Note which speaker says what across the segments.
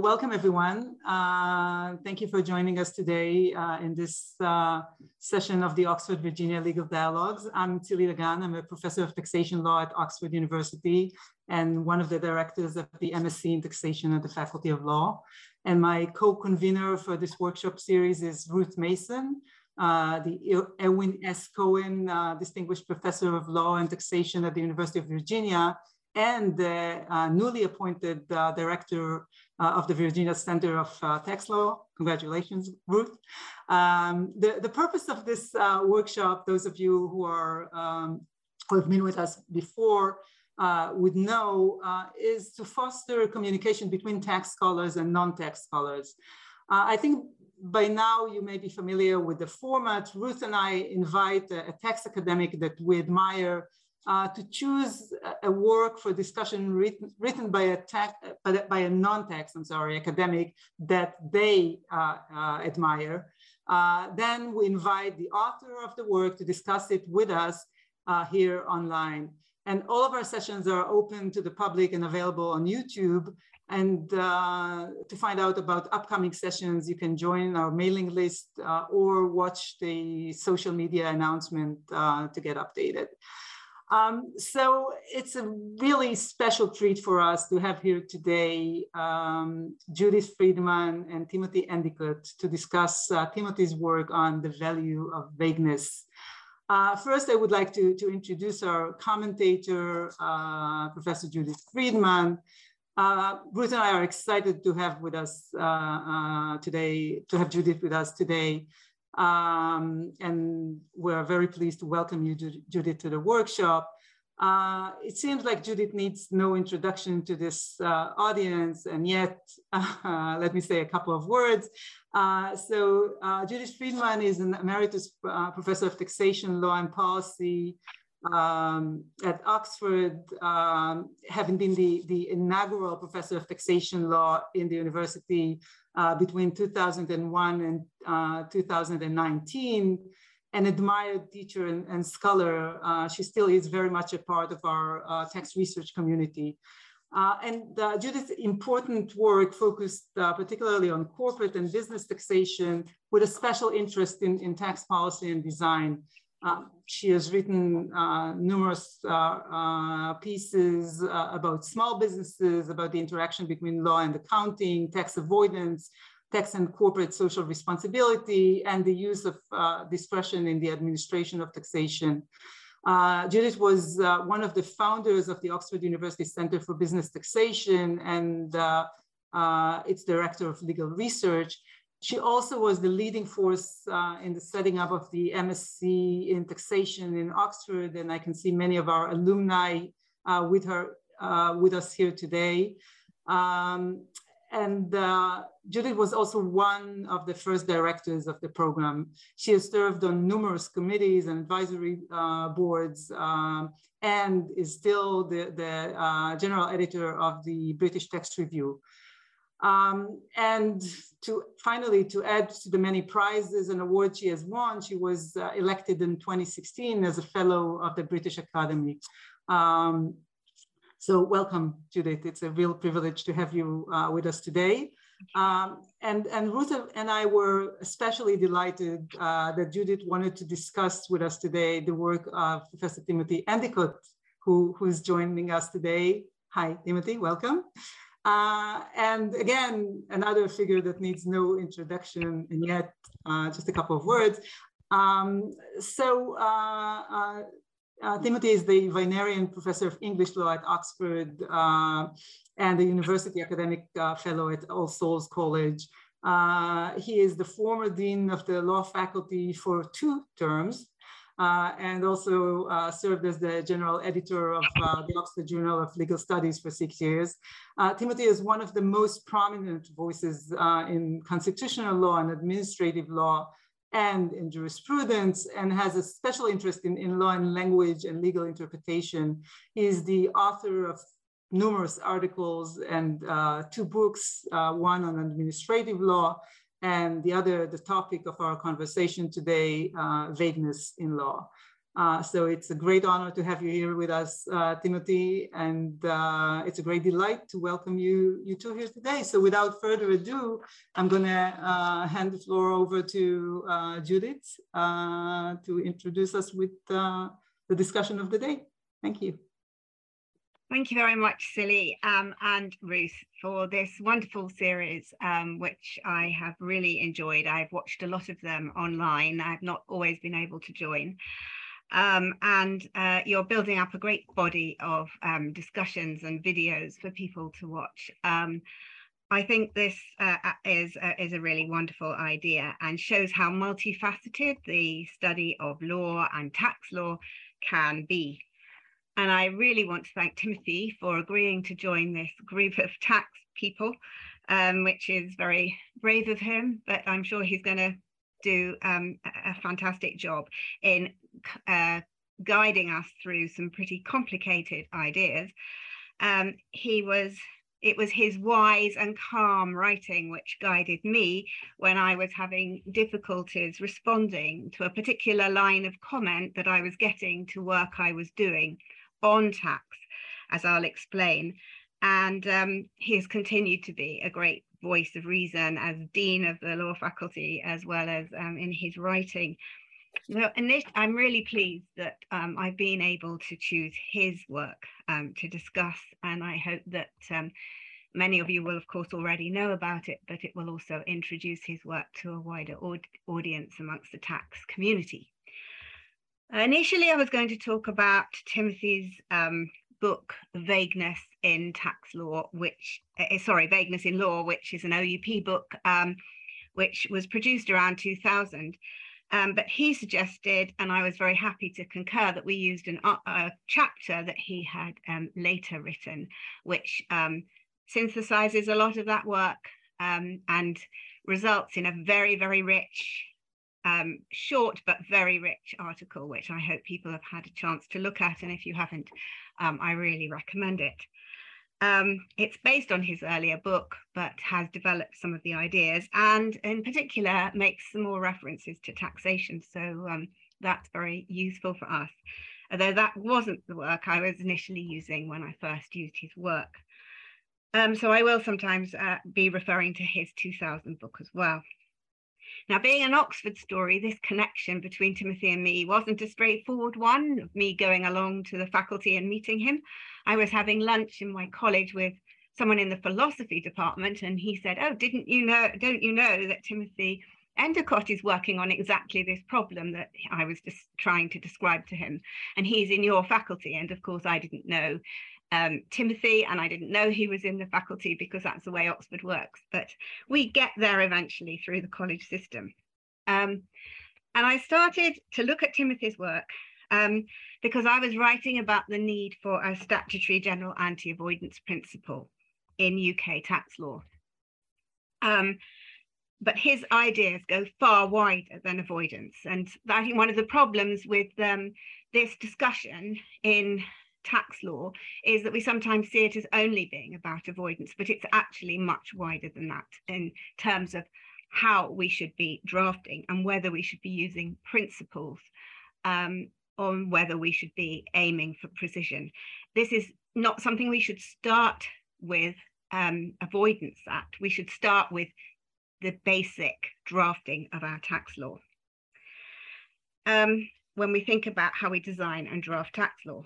Speaker 1: welcome everyone. Uh, thank you for joining us today uh, in this uh, session of the Oxford Virginia Legal Dialogues. I'm Tsilly Dagan. I'm a professor of taxation law at Oxford University and one of the directors of the MSc in taxation at the Faculty of Law. And my co-convener for this workshop series is Ruth Mason, uh, the Edwin S. Cohen uh, Distinguished Professor of Law and Taxation at the University of Virginia and the uh, newly appointed uh, director uh, of the Virginia Center of uh, Tax Law. Congratulations, Ruth. Um, the, the purpose of this uh, workshop, those of you who are um, who have been with us before uh, would know, is to foster communication between tax scholars and non-tax scholars. I think by now you may be familiar with the format. Ruth and I invite a, a tax academic that we admire uh, to choose a work for discussion written, written by a tax, by a non-tax, I'm sorry, academic that they uh, uh, admire. Uh, then we invite the author of the work to discuss it with us uh, here online. And all of our sessions are open to the public and available on YouTube. And uh, to find out about upcoming sessions, you can join our mailing list or watch the social media announcement to get updated. Um, so it's a really special treat for us to have here today um, Judith Freedman and Timothy Endicott to discuss uh, Timothy's work on the value of vagueness. Uh, first, I would like to, to introduce our commentator, uh, Professor Judith Freedman. Uh, Ruth and I are excited to have with us uh, uh, today, to have Judith with us today. Um, and we're very pleased to welcome you, Judith, to the workshop. Uh, it seems like Judith needs no introduction to this uh, audience, and yet, uh, let me say a couple of words. Uh, so uh, Judith Freedman is an emeritus uh, professor of taxation law and policy um, at Oxford, um, having been the, the inaugural professor of taxation law in the university uh, between 2001 and uh, 2019, an admired teacher and, and scholar. Uh, she still is very much a part of our uh, tax research community. Uh, and uh, Judith's important work focused particularly on corporate and business taxation with a special interest in, in tax policy and design. Um, she has written uh, numerous uh, uh, pieces uh, about small businesses, about the interaction between law and accounting, tax avoidance, tax and corporate social responsibility, and the use of uh, discretion in the administration of taxation. Judith was one of the founders of the Oxford University Center for Business Taxation and its director of legal research. She also was the leading force uh, in the setting up of the MSc in taxation in Oxford, and I can see many of our alumni uh, with her, uh, with us here today. Um, and uh, Judith was also one of the first directors of the program. She has served on numerous committees and advisory uh, boards um, and is still the, the uh, general editor of the British Tax Review. Um, and to finally, to add to the many prizes and awards she has won, she was uh, elected in 2016 as a fellow of the British Academy. Um, so welcome, Judith. It's a real privilege to have you uh, with us today. Um, and, and Ruth and I were especially delighted uh, that Judith wanted to discuss with us today the work of Professor Timothy Endicott, who, who is joining us today. Hi, Timothy, welcome. Uh, and again, another figure that needs no introduction, and yet uh, just a couple of words. Um, so uh, uh, uh Timothy is the Vinerian Professor of English Law at Oxford uh, and the University Academic Fellow at All Souls College. he is the former Dean of the Law Faculty for two terms, uh, and also uh, served as the general editor of uh, the Oxford Journal of Legal Studies for six years. Uh, Timothy is one of the most prominent voices uh, in constitutional law and administrative law and in jurisprudence and has a special interest in, in law and language and legal interpretation. He is the author of numerous articles and uh, two books, one on administrative law and the other, the topic of our conversation today, uh, vagueness in law. Uh, so it's a great honor to have you here with us, uh, Timothy, and uh, it's a great delight to welcome you, you two here today. So without further ado, I'm gonna uh, hand the floor over to uh, Judith to introduce us with the discussion of the day. Thank you.
Speaker 2: Thank you very much, Tsilly um, and Ruth, for this wonderful series, um, which I have really enjoyed. I've watched a lot of them online. I've not always been able to join. Um, and uh, you're building up a great body of um, discussions and videos for people to watch. Um, I think this uh, is, uh, is a really wonderful idea and shows how multifaceted the study of law and tax law can be. And I really want to thank Timothy for agreeing to join this group of tax people, um, which is very brave of him, but I'm sure he's going to do um, a fantastic job in uh, guiding us through some pretty complicated ideas. Um, he was it was his wise and calm writing which guided me when I was having difficulties responding to a particular line of comment that I was getting to work I was doing on tax, as I'll explain. And um, he has continued to be a great voice of reason as dean of the law faculty, as well as um, in his writing. So, I'm really pleased that um, I've been able to choose his work um, to discuss, and I hope that um, many of you will, of course, already know about it, but it will also introduce his work to a wider aud audience amongst the tax community. Initially, I was going to talk about Timothy's um, book, Vagueness in Tax Law, which, uh, sorry, Vagueness in Law, which is an OUP book, um, which was produced around 2000. Um, but he suggested, and I was very happy to concur, that we used an, uh, a chapter that he had um, later written, which um, synthesizes a lot of that work um, and results in a very, very rich, um, short but very rich article, which I hope people have had a chance to look at. And if you haven't, um, I really recommend it. Um, it's based on his earlier book, but has developed some of the ideas and in particular makes some more references to taxation. So um, that's very useful for us. Although that wasn't the work I was initially using when I first used his work. Um, so I will sometimes uh, be referring to his 2000 book as well. Now, being an Oxford story, this connection between Timothy and me wasn't a straightforward one me going along to the faculty and meeting him. I was having lunch in my college with someone in the philosophy department, and he said, Oh, didn't you know, don't you know that Timothy Endicott is working on exactly this problem that I was just trying to describe to him. And he's in your faculty. And of course, I didn't know um, Timothy, and I didn't know he was in the faculty because that's the way Oxford works. But we get there eventually through the college system. Um, and I started to look at Timothy's work um, because I was writing about the need for a statutory general anti-avoidance principle in UK tax law. Um, but his ideas go far wider than avoidance. And I think one of the problems with um, this discussion in tax law is that we sometimes see it as only being about avoidance, but it's actually much wider than that in terms of how we should be drafting and whether we should be using principles um, on whether we should be aiming for precision. This is not something we should start with um, avoidance act. We should start with the basic drafting of our tax law. Um, when we think about how we design and draft tax law.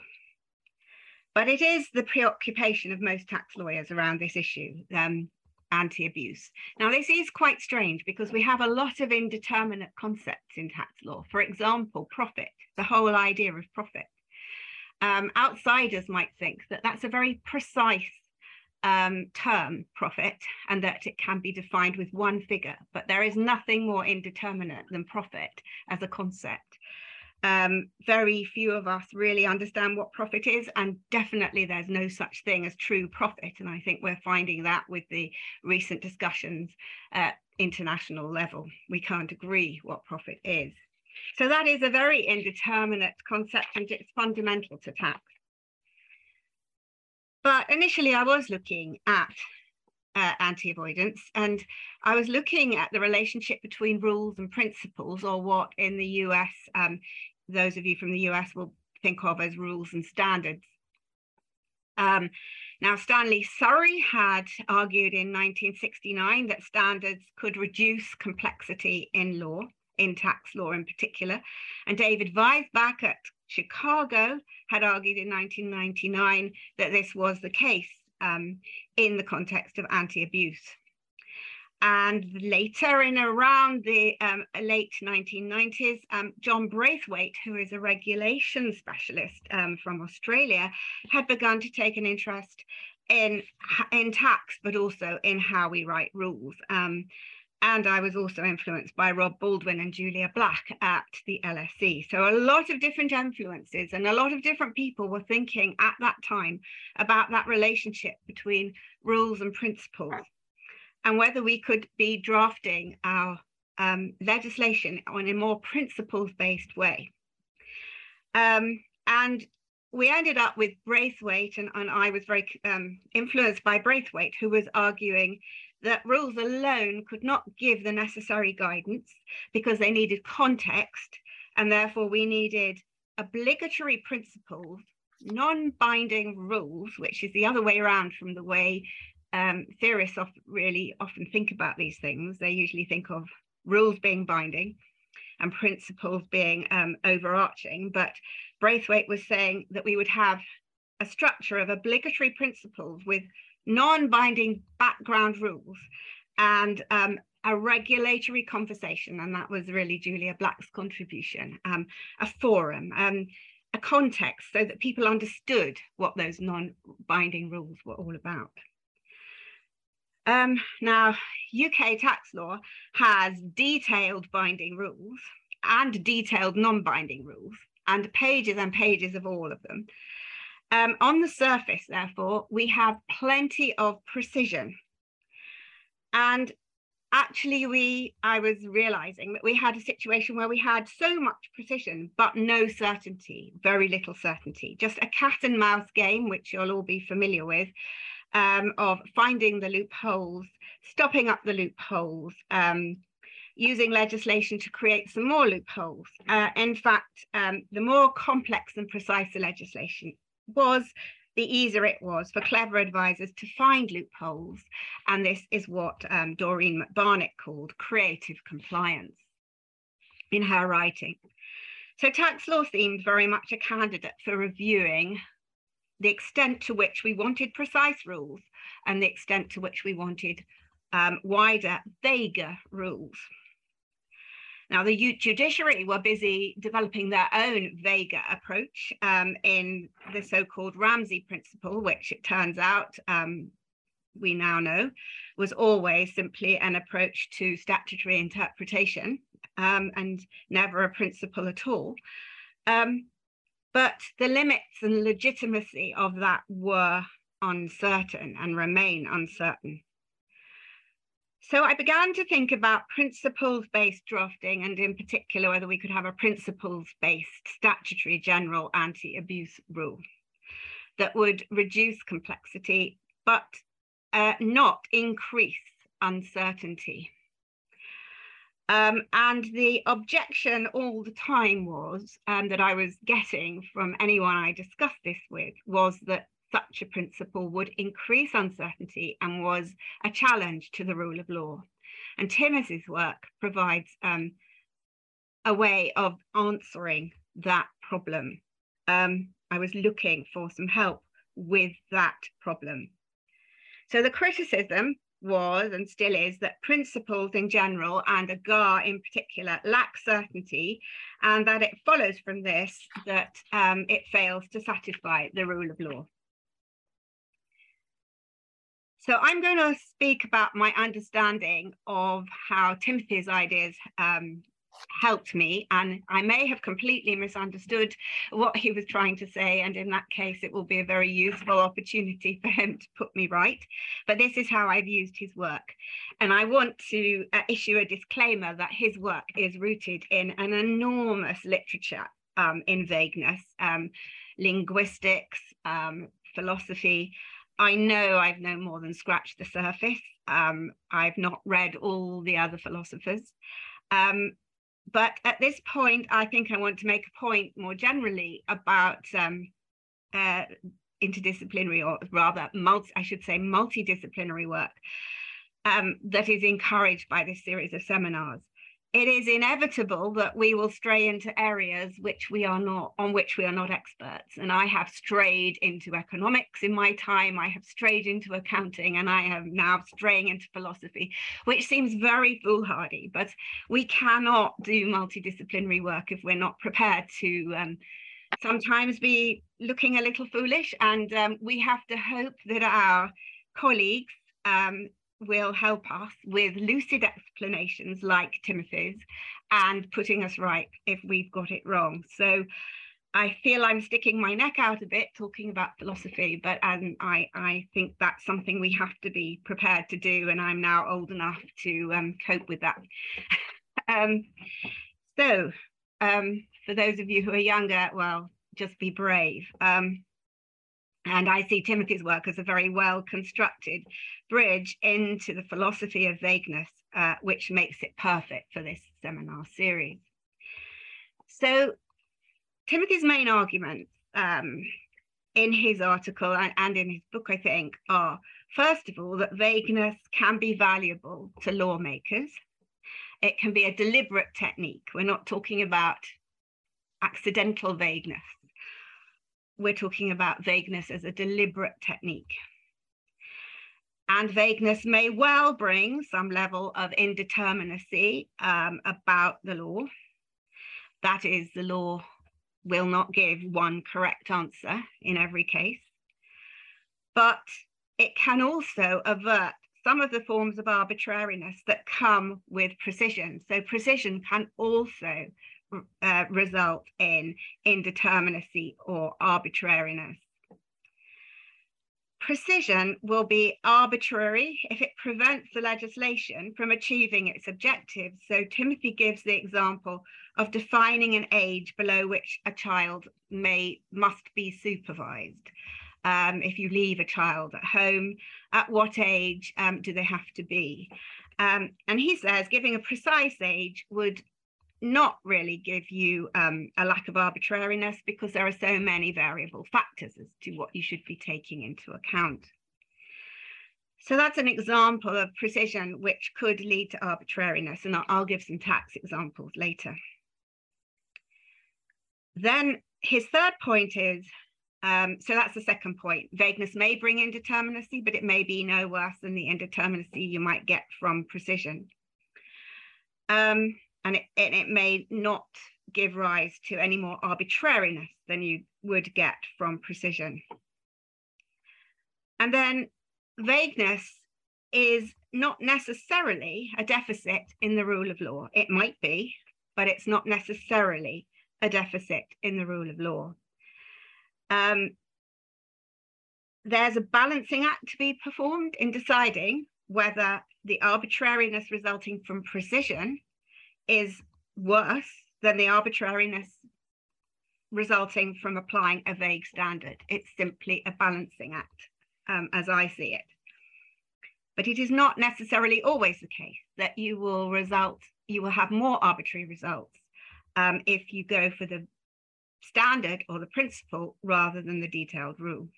Speaker 2: But it is the preoccupation of most tax lawyers around this issue, um, anti-abuse. Now, this is quite strange because we have a lot of indeterminate concepts in tax law. For example, profit, the whole idea of profit. Um, outsiders might think that that's a very precise um, term, profit, and that it can be defined with one figure, but there is nothing more indeterminate than profit as a concept. Um, very few of us really understand what profit is, and definitely there's no such thing as true profit. And I think we're finding that with the recent discussions at international level. We can't agree what profit is. So that is a very indeterminate concept and it's fundamental to tax. But initially I was looking at uh, anti-avoidance and I was looking at the relationship between rules and principles or what in the US um, those of you from the US will think of as rules and standards. Um, now, Stanley Surrey had argued in 1969 that standards could reduce complexity in law, in tax law in particular. And David Weisbach at Chicago had argued in 1999 that this was the case um, in the context of anti-abuse. And later, in around the um, late 1990s, um, John Braithwaite, who is a regulation specialist um, from Australia, had begun to take an interest in, in tax, but also in how we write rules. Um, and I was also influenced by Rob Baldwin and Julia Black at the LSE. So a lot of different influences and a lot of different people were thinking at that time about that relationship between rules and principles and whether we could be drafting our um, legislation on a more principles-based way. Um, and we ended up with Braithwaite, and, and I was very um, influenced by Braithwaite, who was arguing that rules alone could not give the necessary guidance because they needed context, and therefore we needed obligatory principles, non-binding rules, which is the other way around from the way um, theorists often, really often think about these things. They usually think of rules being binding and principles being um, overarching. But Braithwaite was saying that we would have a structure of obligatory principles with non-binding background rules and um, a regulatory conversation. And that was really Julia Black's contribution, um, a forum, um, a context so that people understood what those non-binding rules were all about. Um, now, UK tax law has detailed binding rules and detailed non-binding rules and pages and pages of all of them. Um, on the surface, therefore, we have plenty of precision. And actually, we I was realizing that we had a situation where we had so much precision, but no certainty, very little certainty, just a cat and mouse game, which you'll all be familiar with, um, of finding the loopholes, stopping up the loopholes, um, using legislation to create some more loopholes. Uh, in fact, um, the more complex and precise the legislation was, the easier it was for clever advisors to find loopholes. And this is what um, Doreen McBarnet called creative compliance in her writing. So tax law seemed very much a candidate for reviewing the extent to which we wanted precise rules and the extent to which we wanted um, wider, vaguer rules. Now, the judiciary were busy developing their own vaguer approach um, in the so-called Ramsay principle, which it turns out um, we now know was always simply an approach to statutory interpretation um, and never a principle at all. Um, but the limits and legitimacy of that were uncertain and remain uncertain. So I began to think about principles-based drafting and in particular whether we could have a principles-based statutory general anti-abuse rule that would reduce complexity but uh, not increase uncertainty. Um, and the objection all the time was, um, that I was getting from anyone I discussed this with, was that such a principle would increase uncertainty and was a challenge to the rule of law. And Timothy's work provides um, a way of answering that problem. Um, I was looking for some help with that problem. So the criticism was and still is that principles in general and a GAAR in particular lack certainty and that it follows from this that um, it fails to satisfy the rule of law. So I'm going to speak about my understanding of how Timothy's ideas um, helped me and I may have completely misunderstood what he was trying to say and in that case it will be a very useful opportunity for him to put me right. But this is how I've used his work and I want to uh, issue a disclaimer that his work is rooted in an enormous literature um, in vagueness um, linguistics um, philosophy. I know I've no more than scratched the surface. Um, I've not read all the other philosophers. Um, but at this point, I think I want to make a point more generally about um, uh, interdisciplinary, or rather, multi, I should say, multidisciplinary work um, that is encouraged by this series of seminars it is inevitable that we will stray into areas which we are not on which we are not experts. And i have strayed into economics in my time. I have strayed into accounting and i am now straying into philosophy which seems very foolhardy. But we cannot do multidisciplinary work if we're not prepared to um, sometimes be looking a little foolish. And um, we have to hope that our colleagues um, will help us with lucid explanations like Timothy's and putting us right if we've got it wrong. So I feel I'm sticking my neck out a bit talking about philosophy, but um, I, I think that's something we have to be prepared to do. And I'm now old enough to um, cope with that. um, so um, for those of you who are younger, well, just be brave. Um, and I see Timothy's work as a very well constructed bridge into the philosophy of vagueness, uh, which makes it perfect for this seminar series. So, Timothy's main arguments um, in his article and in his book, I think, are first of all, that vagueness can be valuable to lawmakers. It can be a deliberate technique. We're not talking about accidental vagueness we're talking about vagueness as a deliberate technique. And vagueness may well bring some level of indeterminacy um, about the law. That is, the law will not give one correct answer in every case. But it can also avert some of the forms of arbitrariness that come with precision. So, precision can also uh, result in indeterminacy or arbitrariness. Precision will be arbitrary if it prevents the legislation from achieving its objectives. So Timothy gives the example of defining an age below which a child may must be supervised. Um, if you leave a child at home, at what age um, do they have to be? Um, and he says giving a precise age would not really give you um, a lack of arbitrariness because there are so many variable factors as to what you should be taking into account. So that's an example of precision which could lead to arbitrariness, and I'll, I'll give some tax examples later. Then his third point is, um, so that's the second point, vagueness may bring indeterminacy, but it may be no worse than the indeterminacy you might get from precision. Um, and it, it, it may not give rise to any more arbitrariness than you would get from precision. And then vagueness is not necessarily a deficit in the rule of law. It might be, but it's not necessarily a deficit in the rule of law. Um, there's a balancing act to be performed in deciding whether the arbitrariness resulting from precision is worse than the arbitrariness resulting from applying a vague standard. It's simply a balancing act, um, as I see it. But it is not necessarily always the case that you will result, you will have more arbitrary results um, if you go for the standard or the principle rather than the detailed rule.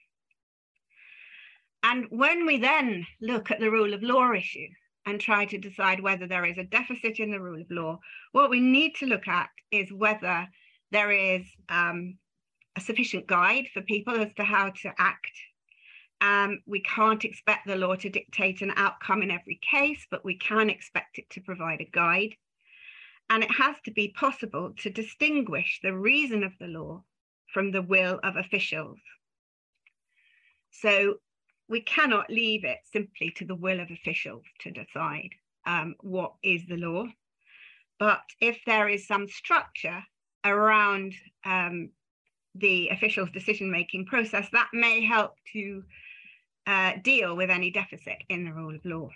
Speaker 2: And when we then look at the rule of law issue, and try to decide whether there is a deficit in the rule of law, what we need to look at is whether there is um, a sufficient guide for people as to how to act. Um, we can't expect the law to dictate an outcome in every case, but we can expect it to provide a guide. And it has to be possible to distinguish the reason of the law from the will of officials. So we cannot leave it simply to the will of officials to decide um, what is the law. But if there is some structure around um, the official's decision making process, that may help to uh, deal with any deficit in the rule of law.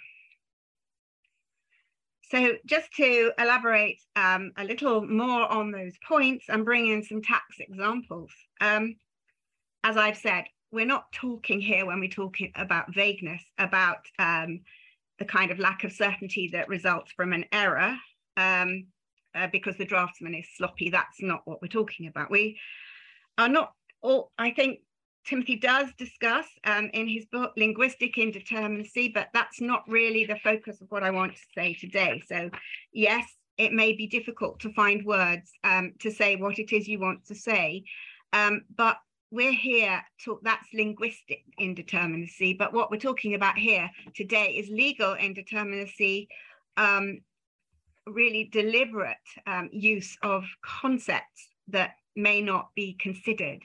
Speaker 2: So just to elaborate um, a little more on those points and bring in some tax examples. Um, as I've said, we're not talking here when we're talking about vagueness about um, the kind of lack of certainty that results from an error. Um, uh, because the draftsman is sloppy. That's not what we're talking about. We are not all, I think Timothy does discuss um, in his book linguistic indeterminacy, but that's not really the focus of what I want to say today. So, yes, it may be difficult to find words um, to say what it is you want to say, um, but we're here to that's linguistic indeterminacy. But what we're talking about here today is legal indeterminacy, um, really deliberate um, use of concepts that may not be considered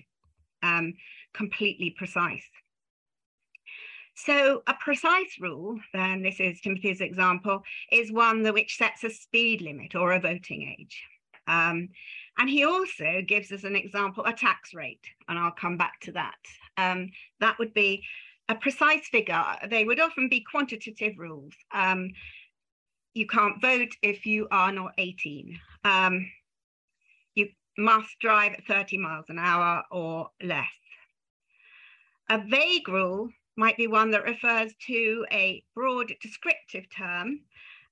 Speaker 2: um, completely precise. So a precise rule, then this is Timothy's example, is one that which sets a speed limit or a voting age. And he also gives us an example, a tax rate, and I'll come back to that. Um, that would be a precise figure. They would often be quantitative rules. Um, you can't vote if you are not 18. Um, you must drive at 30 miles an hour or less. A vague rule might be one that refers to a broad descriptive term.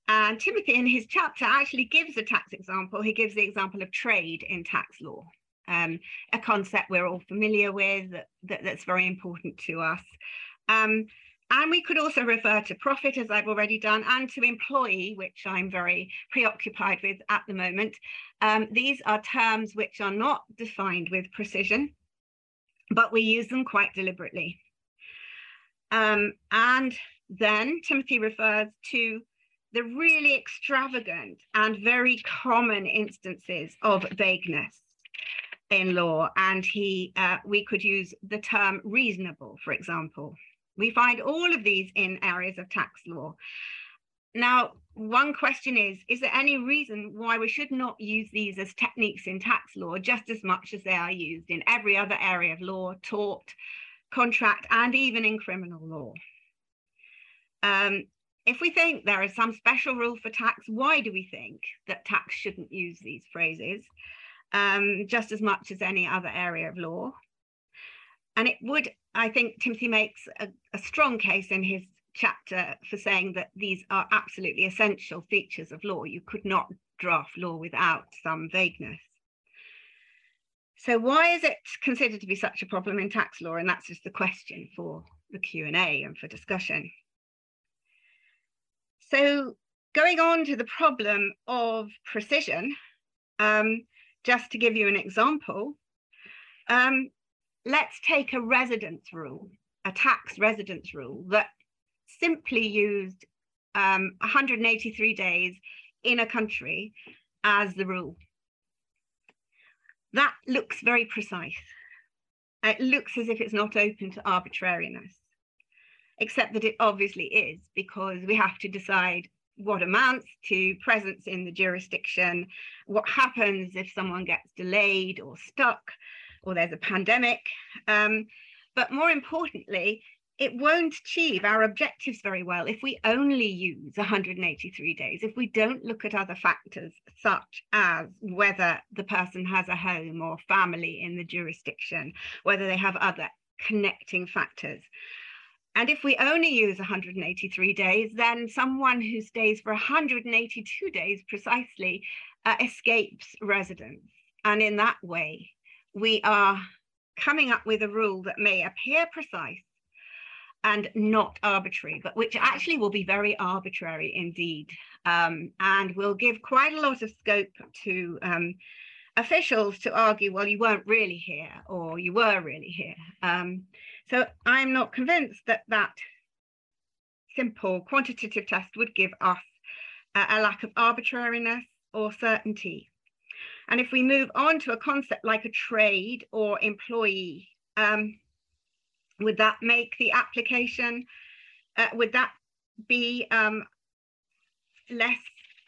Speaker 2: And Timothy, in his chapter, actually gives a tax example. He gives the example of trade in tax law, um, a concept we're all familiar with that, that, that's very important to us. Um, and we could also refer to profit, as I've already done, and to employee, which I'm very preoccupied with at the moment. Um, these are terms which are not defined with precision, but we use them quite deliberately. Um, and then Timothy refers to the really extravagant and very common instances of vagueness in law. And he, uh, we could use the term reasonable, for example. We find all of these in areas of tax law. Now, one question is, is there any reason why we should not use these as techniques in tax law just as much as they are used in every other area of law, tort, contract, and even in criminal law? Um, if we think there is some special rule for tax, why do we think that tax shouldn't use these phrases um, just as much as any other area of law? And it would, I think Timothy makes a, a strong case in his chapter for saying that these are absolutely essential features of law. You could not draft law without some vagueness. So why is it considered to be such a problem in tax law? And that's just the question for the Q&A and for discussion. So going on to the problem of precision, um, just to give you an example, um, let's take a residence rule, a tax residence rule that simply used um, 183 days in a country as the rule. That looks very precise. It looks as if it's not open to arbitrariness, except that it obviously is because we have to decide what amounts to presence in the jurisdiction, what happens if someone gets delayed or stuck, or there's a pandemic. Um, but more importantly, it won't achieve our objectives very well if we only use 183 days, if we don't look at other factors such as whether the person has a home or family in the jurisdiction, whether they have other connecting factors. And if we only use 183 days, then someone who stays for 182 days precisely uh, escapes residence. And in that way, we are coming up with a rule that may appear precise and not arbitrary, but which actually will be very arbitrary indeed, um, and will give quite a lot of scope to um, officials to argue, well, you weren't really here, or you were really here. Um, so I'm not convinced that that simple quantitative test would give us a, a lack of arbitrariness or certainty. And if we move on to a concept like a trade or employee, um, would that make the application, uh, would that be um, less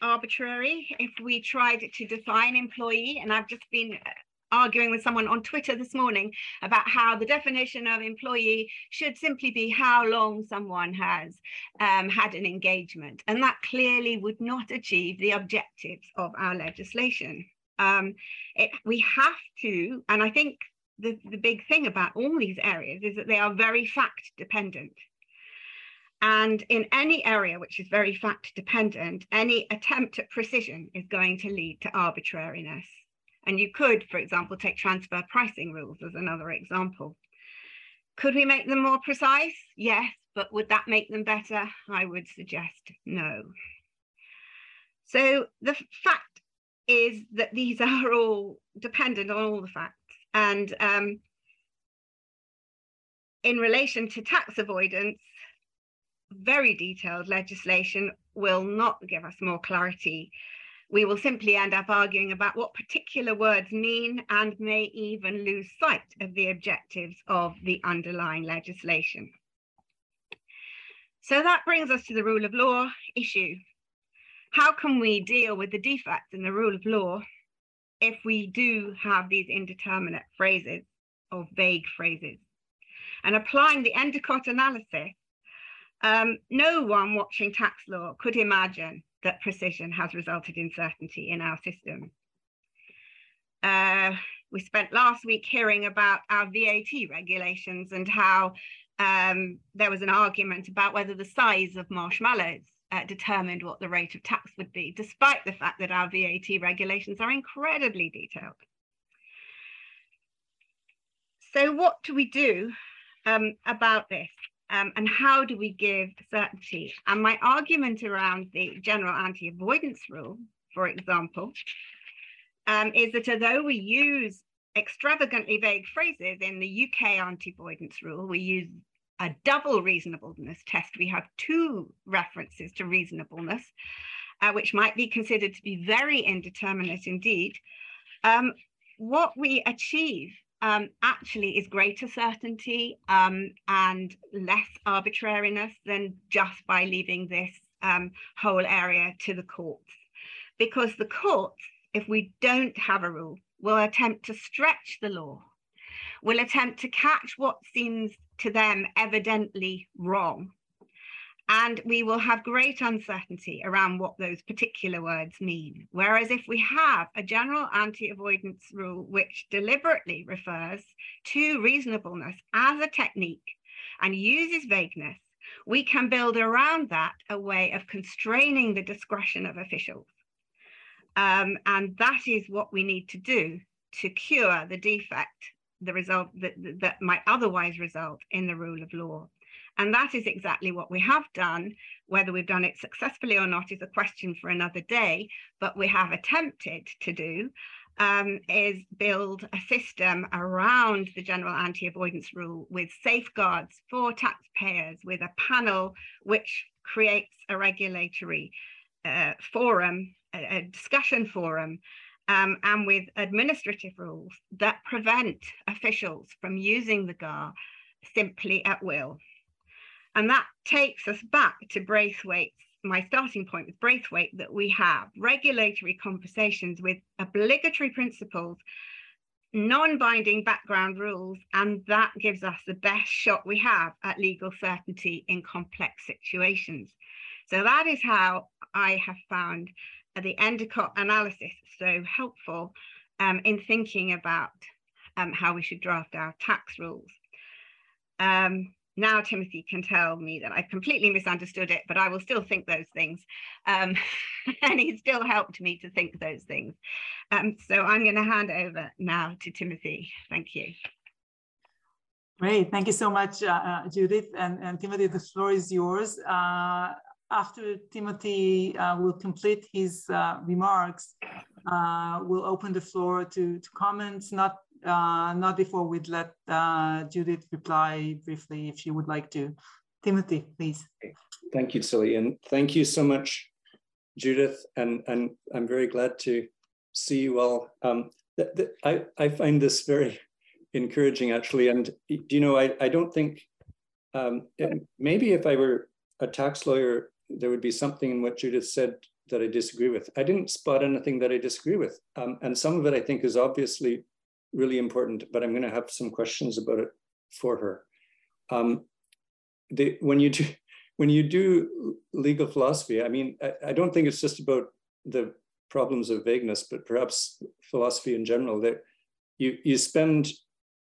Speaker 2: arbitrary if we tried to define employee? And I've just been arguing with someone on Twitter this morning about how the definition of employee should simply be how long someone has um, had an engagement. And that clearly would not achieve the objectives of our legislation. Um, it, we have to, and I think the, the big thing about all these areas is that they are very fact dependent. And in any area which is very fact dependent, any attempt at precision is going to lead to arbitrariness. And you could, for example, take transfer pricing rules as another example. Could we make them more precise? Yes, but would that make them better? I would suggest no. So the fact is that these are all dependent on all the facts. And um, in relation to tax avoidance, very detailed legislation will not give us more clarity. We will simply end up arguing about what particular words mean and may even lose sight of the objectives of the underlying legislation. So that brings us to the rule of law issue. How can we deal with the defects in the rule of law if we do have these indeterminate phrases or vague phrases? And applying the Endicott analysis um, no one watching tax law could imagine that precision has resulted in certainty in our system. Uh, we spent last week hearing about our VAT regulations and how um, there was an argument about whether the size of marshmallows uh, determined what the rate of tax would be, despite the fact that our VAT regulations are incredibly detailed. So what do we do um, about this? Um, and how do we give certainty? And my argument around the general anti-avoidance rule, for example, um, is that although we use extravagantly vague phrases in the UK anti-avoidance rule, we use a double reasonableness test. We have two references to reasonableness, uh, which might be considered to be very indeterminate indeed. Um, what we achieve um, actually is greater certainty um, and less arbitrariness than just by leaving this um, whole area to the courts. Because the courts, if we don't have a rule, will attempt to stretch the law, will attempt to catch what seems to them evidently wrong and we will have great uncertainty around what those particular words mean. Whereas if we have a general anti-avoidance rule which deliberately refers to reasonableness as a technique and uses vagueness, we can build around that a way of constraining the discretion of officials. Um, and that is what we need to do to cure the defect, the result that, that might otherwise result in the rule of law. And that is exactly what we have done. Whether we've done it successfully or not is a question for another day, but we have attempted to do um, is build a system around the general anti-avoidance rule with safeguards for taxpayers, with a panel which creates a regulatory uh, forum, a, a, discussion forum, um, and with administrative rules that prevent officials from using the GAAR simply at will. And that takes us back to Braithwaite's, my starting point with Braithwaite, that we have regulatory conversations with obligatory principles, non-binding background rules, and that gives us the best shot we have at legal certainty in complex situations. So that is how I have found the Endicott analysis so helpful um, in thinking about um, how we should draft our tax rules. Um, now Timothy can tell me that I completely misunderstood it, but I will still think those things. Um, and he still helped me to think those things. Um, so I'm going to hand over now to Timothy. Thank you.
Speaker 1: Great. Thank you so much, uh, uh, Judith. And, and Timothy, the floor is yours. Uh, after Timothy uh, will complete his uh, remarks, uh, we'll open the floor to, to comments, not uh, not before we'd let uh, Judith reply briefly if she would like to. Timothy, please.
Speaker 3: Thank you, Tsilly, and thank you so much, Judith, and, and I'm very glad to see you all. Um, I, I find this very encouraging, actually, and do you know, I, I don't think, um, maybe if I were a tax lawyer, there would be something in what Judith said that I disagree with. I didn't spot anything that I disagree with. Um, and some of it I think is obviously really important, but I'm going to have some questions about it for her. Um, when you do when you do legal philosophy, I mean, I, I, don't think it's just about the problems of vagueness, but perhaps philosophy in general. That you you spend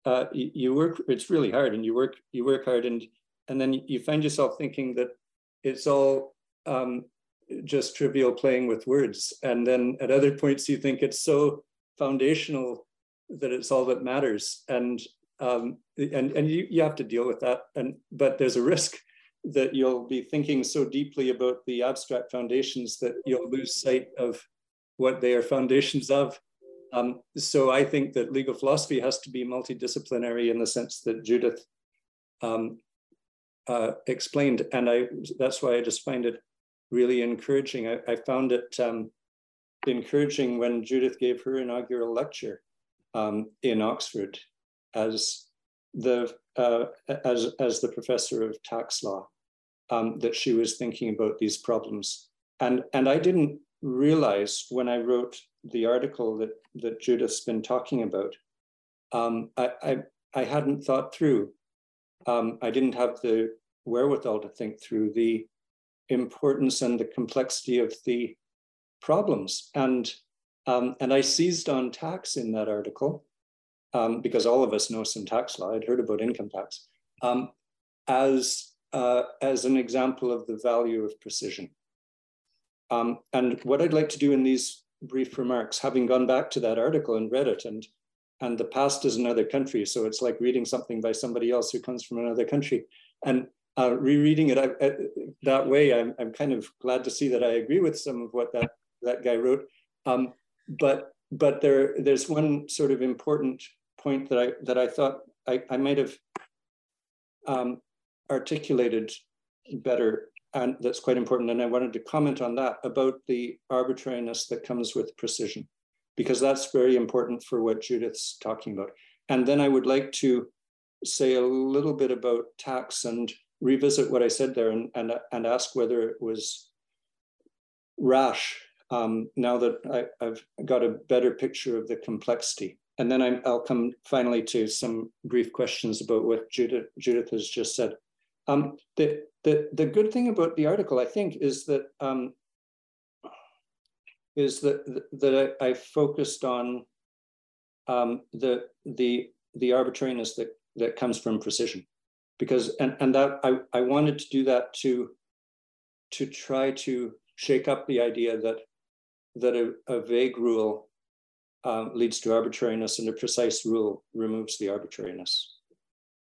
Speaker 3: uh, you, you work. It's really hard, and you work you work hard, and and then you find yourself thinking that it's all um, just trivial playing with words. And then at other points, you think it's so foundational that it's all that matters. And um, and and you, you have to deal with that. And but there's a risk that you'll be thinking so deeply about the abstract foundations that you'll lose sight of what they are foundations of. Um, so I think that legal philosophy has to be multidisciplinary in the sense that Judith um, uh, explained, and I that's why I just find it really encouraging. I, I found it um, encouraging when Judith gave her inaugural lecture um, in Oxford as the uh, as as the professor of tax law um, that she was thinking about these problems. And, and I didn't realize when I wrote the article that, that Judith's been talking about, um, I, I, I, hadn't thought through, um, I didn't have the wherewithal to think through the importance and the complexity of the problems. And, um, and I seized on tax in that article um, because all of us know some tax law. I'd heard about income tax um, as uh, as an example of the value of precision. Um, and what I'd like to do in these brief remarks, having gone back to that article and read it, and and the past is another country, so it's like reading something by somebody else who comes from another country, and uh, rereading it I, I, that way, I'm I'm kind of glad to see that I agree with some of what that that guy wrote. Um, but but there there's one sort of important point that I that I thought I, I might have um, articulated better and that's quite important. And I wanted to comment on that about the arbitrariness that comes with precision, because that's very important for what Judith's talking about. And then I would like to say a little bit about tax and revisit what I said there and, and, and ask whether it was rash um, now that I, have got a better picture of the complexity. And then i will come finally to some brief questions about what Judith, Judith has just said. Um, the, the, the good thing about the article, I think, is that um, is that that I, I focused on um, the the the arbitrariness that that comes from precision, because and and that I I wanted to do that to to try to shake up the idea that that a, a vague rule um, leads to arbitrariness and a precise rule removes the arbitrariness.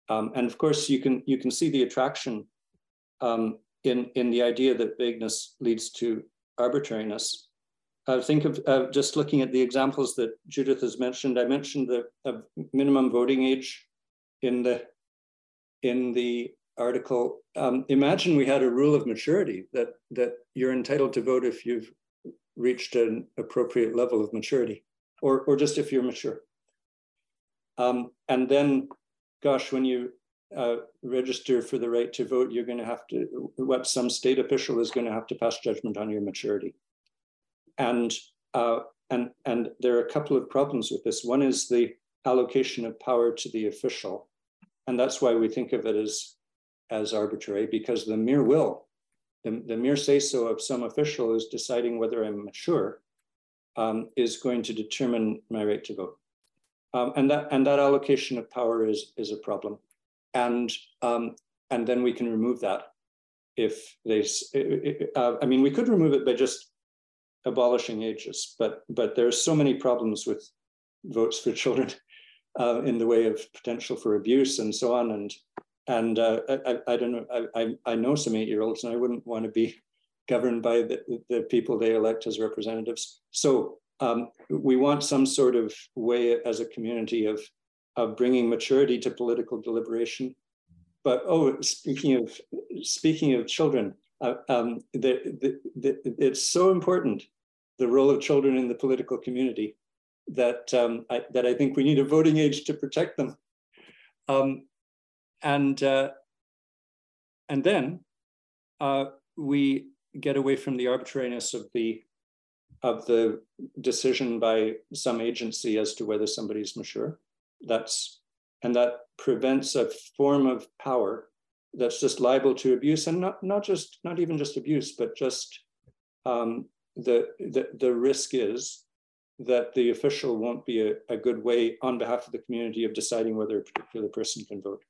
Speaker 3: Um, and of course, you can you can see the attraction um, in in the idea that vagueness leads to arbitrariness. Uh, think of uh, just looking at the examples that Judith has mentioned. I mentioned the uh, minimum voting age in the in the article. Um, imagine we had a rule of maturity that that you're entitled to vote if you've reached an appropriate level of maturity, or or just if you're mature. Um, and then gosh, when you uh, register for the right to vote, you're going to have to, what some state official is going to have to pass judgment on your maturity. And, uh, and, and there are a couple of problems with this. One is the allocation of power to the official. And that's why we think of it as, as arbitrary, because the mere will, the, the mere say so of some official is deciding whether I'm mature um, is going to determine my right to vote. Um, and that and that allocation of power is is a problem, and um, and then we can remove that if they. Uh, I mean, we could remove it by just abolishing ages, but but there's so many problems with votes for children uh, in the way of potential for abuse and so on, and and uh, I, I don't know. I, I know some eight-year-olds, and I wouldn't want to be governed by the, the people they elect as representatives. So um, we want some sort of way as a community of, of bringing maturity to political deliberation. But oh, speaking of speaking of children, uh, um, the, the, it's so important the role of children in the political community that um, I, that I think we need a voting age to protect them. Um, and uh, and then uh, we get away from the arbitrariness of the of the decision by some agency as to whether somebody's mature. That's and that prevents a form of power that's just liable to abuse and not not just not even just abuse, but just um, the, the the risk is that the official won't be a, a good way on behalf of the community of deciding whether a particular person can vote.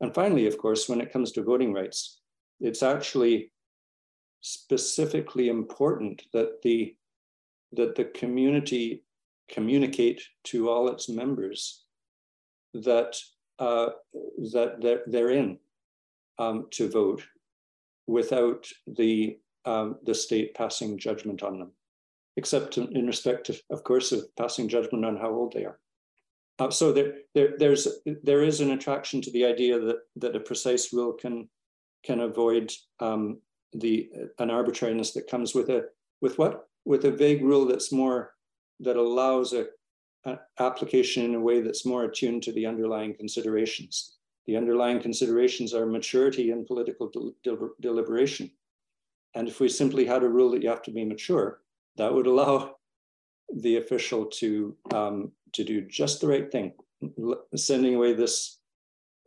Speaker 3: And finally, of course, when it comes to voting rights, it's actually specifically important that the that the community communicate to all its members that uh, that they're, they're in um, to vote without the um, the state passing judgment on them, except in, in respect of, of course, of passing judgment on how old they are. Uh, so there, there, there's there is an attraction to the idea that that a precise rule can can avoid um, the an arbitrariness that comes with a with what with a vague rule that's more that allows a, a application in a way that's more attuned to the underlying considerations. The underlying considerations are maturity and political del deliberation. And if we simply had a rule that you have to be mature, that would allow the official to um, to do just the right thing, sending away this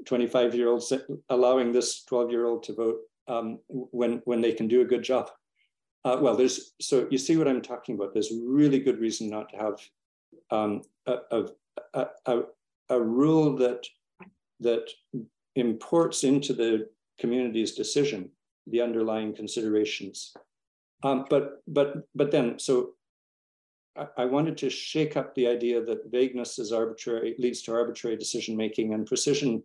Speaker 3: 25 year old, allowing this 12 year old to vote um, when when they can do a good job. Uh, well, there's so you see what I'm talking about. There's really good reason not to have um, a, a, a, a rule that that imports into the community's decision the underlying considerations. Um, but but but then so I, wanted to shake up the idea that vagueness is arbitrary leads to arbitrary decision making and precision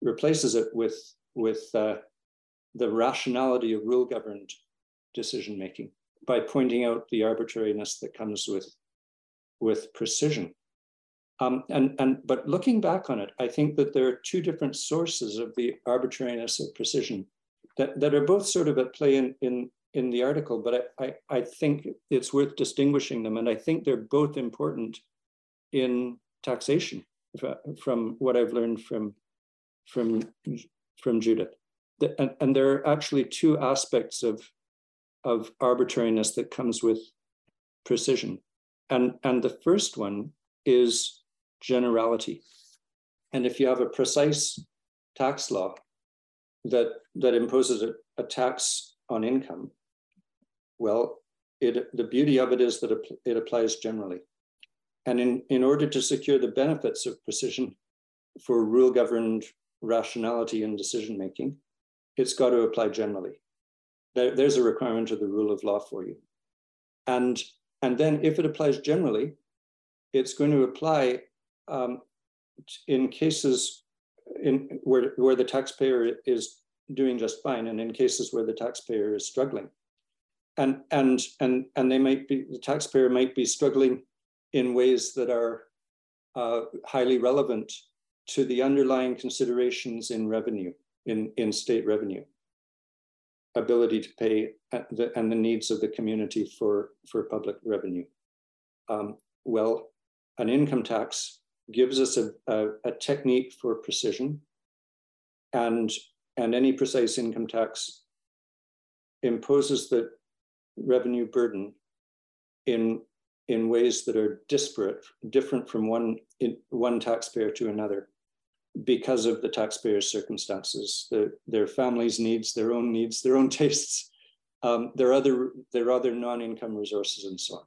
Speaker 3: replaces it with with uh, the rationality of rule governed decision making by pointing out the arbitrariness that comes with with precision. Um, and, and but looking back on it, I think that there are two different sources of the arbitrariness of precision that, that are both sort of at play in, in, in the article, but I, I, I think it's worth distinguishing them. And I think they're both important in taxation uh, from what I've learned from, from, from Judith. And, and there are actually two aspects of, of arbitrariness that comes with precision. And, and the first one is generality. And if you have a precise tax law that, that imposes a, a tax on income, well, it, the beauty of it is that it applies generally. And in, in order to secure the benefits of precision for rule governed rationality and decision making, it's got to apply generally. There, there's a requirement of the rule of law for you. And, and then if it applies generally, it's going to apply um, in cases in where, where the taxpayer is doing just fine and in cases where the taxpayer is struggling. And, and, and, and they might be, the taxpayer might be struggling in ways that are uh, highly relevant to the underlying considerations in revenue, in, in state revenue, ability to pay uh, the, and the needs of the community for, for public revenue. Um, well, an income tax gives us a, a, a technique for precision and, and any precise income tax imposes the revenue burden in, in ways that are disparate, different from one, in, one taxpayer to another because of the taxpayer's circumstances, the, their family's needs, their own needs, their own tastes, um, their other, their other non-income resources and so on.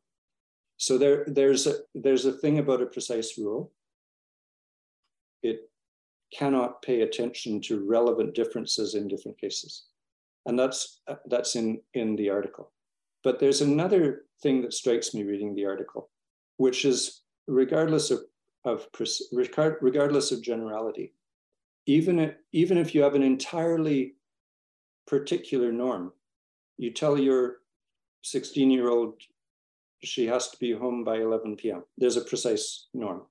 Speaker 3: So there, there's, a, there's a thing about a precise rule it cannot pay attention to relevant differences in different cases. And that's, that's in, in the article. But there's another thing that strikes me reading the article, which is regardless of, of regardless of generality, even if, even if you have an entirely particular norm, you tell your 16 year old she has to be home by 11 p.m. There's a precise norm.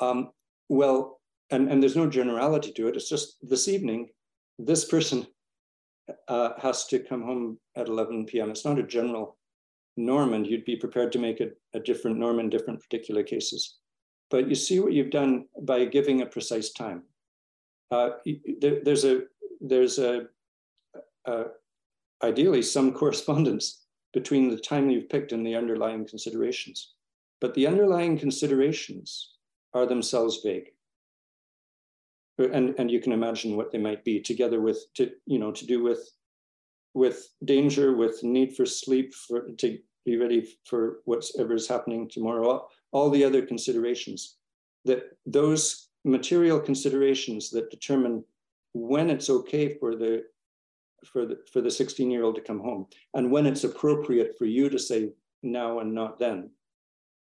Speaker 3: Um, well, and, and there's no generality to it. It's just this evening, this person uh, has to come home at 11 p.m. It's not a general norm, and you'd be prepared to make a, a different norm in different particular cases. But you see what you've done by giving a precise time. Uh, there, there's a there's a, a ideally some correspondence between the time you've picked and the underlying considerations. But the underlying considerations are themselves vague. And, and you can imagine what they might be together with, to, you know, to do with, with danger, with need for sleep, for, to be ready for whatever is happening tomorrow, all, the other considerations, that those material considerations that determine when it's okay for the for the for the 16 year old to come home and when it's appropriate for you to say now and not then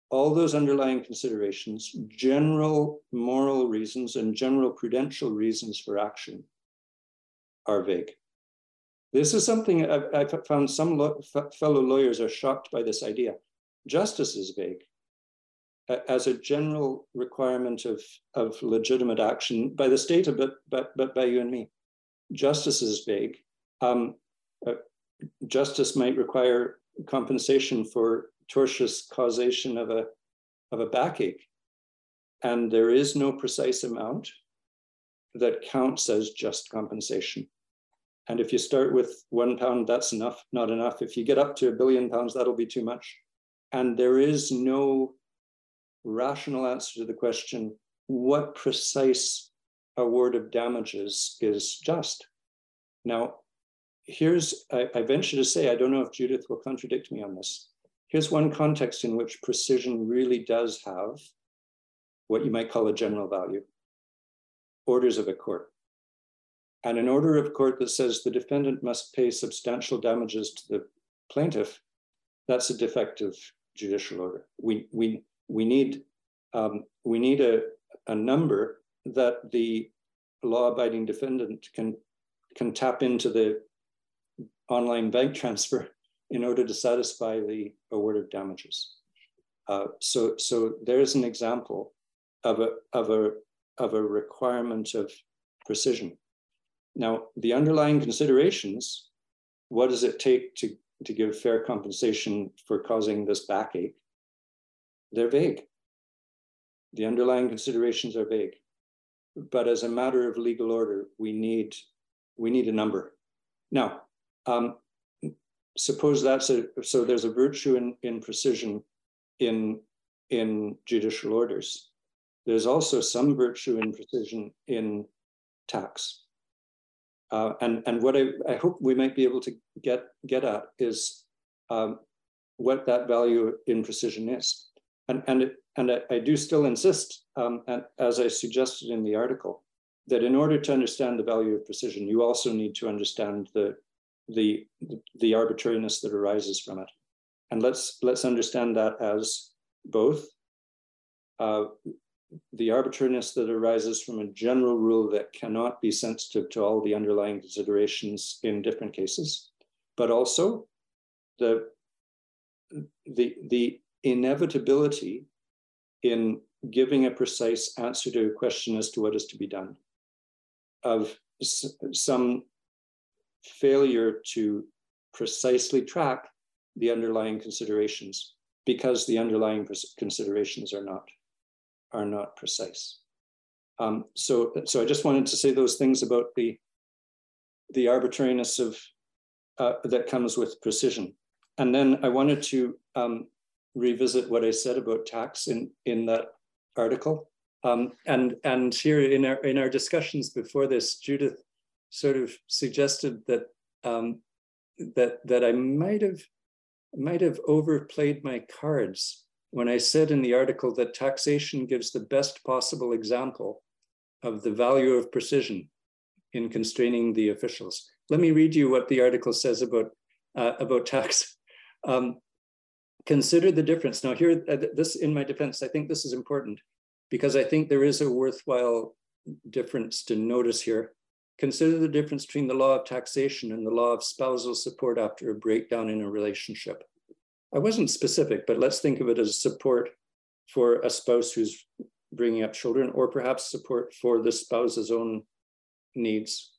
Speaker 3: all those underlying considerations general moral reasons and general prudential reasons for action are vague this is something I've, I've found some lo fellow lawyers are shocked by this idea justice is vague as a general requirement of, of legitimate action by the state, but, but, but by you and me. Justice is vague. Um, uh, justice might require compensation for tortious causation of a, of a backache. And there is no precise amount that counts as just compensation. And if you start with one pound, that's enough, not enough. If you get up to a billion pounds, that'll be too much. And there is no rational answer to the question what precise award of damages is just? Now, here's, I, I, venture to say, I don't know if Judith will contradict me on this. Here's one context in which precision really does have what you might call a general value orders of a court. And an order of court that says the defendant must pay substantial damages to the plaintiff, that's a defective judicial order. We, we, we need um, we need a, a number that the law-abiding defendant can can tap into the online bank transfer in order to satisfy the award of damages. Uh, so, so there's an example of a, of, a, of a requirement of precision. Now, the underlying considerations, what does it take to, to give fair compensation for causing this backache? they're vague. The underlying considerations are vague. But as a matter of legal order, we need we need a number. Now, um, suppose that's a so there's a virtue in, in precision in in judicial orders. There's also some virtue in precision in tax. Uh, and and what I, I hope we might be able to get get at is um, what that value in precision is. And, and, it, and I, I do still insist, um, and as I suggested in the article, that in order to understand the value of precision, you also need to understand the, the, the arbitrariness that arises from it. And let's, let's understand that as both uh, the arbitrariness that arises from a general rule that cannot be sensitive to all the underlying considerations in different cases, but also the, the, the inevitability in giving a precise answer to a question as to what is to be done, of some failure to precisely track the underlying considerations because the underlying considerations are not are not precise. Um, so, so I just wanted to say those things about the the arbitrariness of uh, that comes with precision, and then I wanted to um, revisit what I said about tax in, in that article. Um, and and here in our in our discussions before this, Judith sort of suggested that um, that that I might have might have overplayed my cards when I said in the article that taxation gives the best possible example of the value of precision in constraining the officials. Let me read you what the article says about uh, about tax. Um, consider the difference. Now here, uh, this in my defense, I think this is important because I think there is a worthwhile difference to notice here. Consider the difference between the law of taxation and the law of spousal support after a breakdown in a relationship. I wasn't specific, but let's think of it as support for a spouse who's bringing up children, or perhaps support for the spouse's own needs.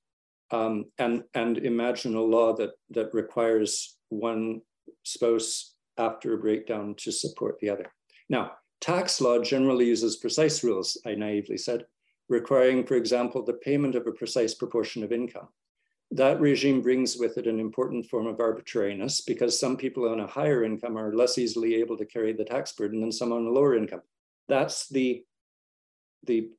Speaker 3: Um, and, and imagine a law that, that requires one spouse after a breakdown to support the other. Now, tax law generally uses precise rules, I naively said, requiring, for example, the payment of a precise proportion of income. That regime brings with it an important form of arbitrariness because some people on a higher income are less easily able to carry the tax burden than some on a lower income. That's the, the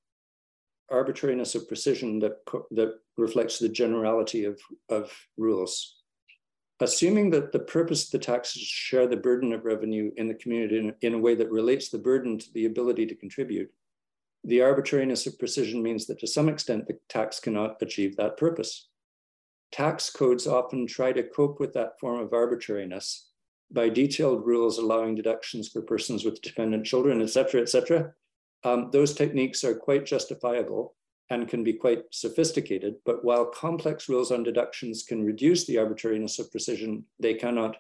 Speaker 3: arbitrariness of precision that, that reflects the generality of, of rules. Assuming that the purpose of the tax is to share the burden of revenue in the community in, in a way that relates the burden to the ability to contribute, the arbitrariness of precision means that to some extent the tax cannot achieve that purpose. tax codes often try to cope with that form of arbitrariness by detailed rules allowing deductions for persons with dependent children, et cetera, et cetera. Um, those techniques are quite justifiable and can be quite sophisticated, but while complex rules on deductions can reduce the arbitrariness of precision, they cannot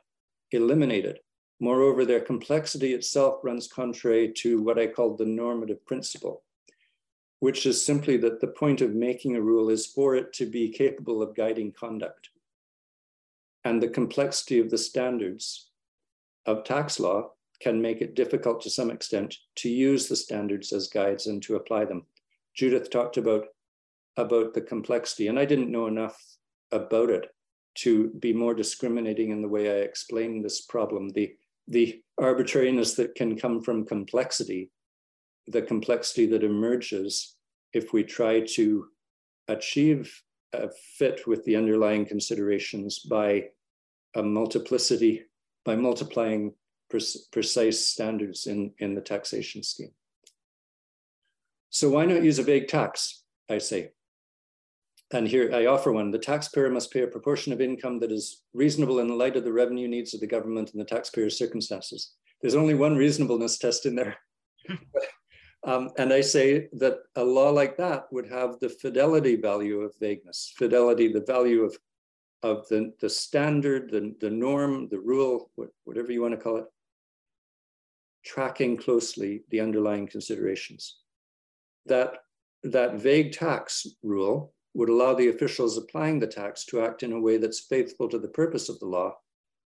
Speaker 3: eliminate it. Moreover, their complexity itself runs contrary to what I call the normative principle, which is simply that the point of making a rule is for it to be capable of guiding conduct. And the complexity of the standards of tax law can make it difficult to some extent to use the standards as guides and to apply them. Judith talked about, about the complexity, and I didn't know enough about it to be more discriminating in the way I explain this problem. The, the arbitrariness that can come from complexity, the complexity that emerges if we try to achieve a fit with the underlying considerations by a multiplicity by multiplying pre precise standards in, in the taxation scheme. So why not use a vague tax, I say? And here I offer one. The taxpayer must pay a proportion of income that is reasonable in the light of the revenue needs of the government and the taxpayer's circumstances. There's only one reasonableness test in there. um, and I say that a law like that would have the fidelity value of vagueness, fidelity, the value of of the, the standard, the, the norm, the rule, whatever you want to call it, tracking closely the underlying considerations. That, that vague tax rule would allow the officials applying the tax to act in a way that's faithful to the purpose of the law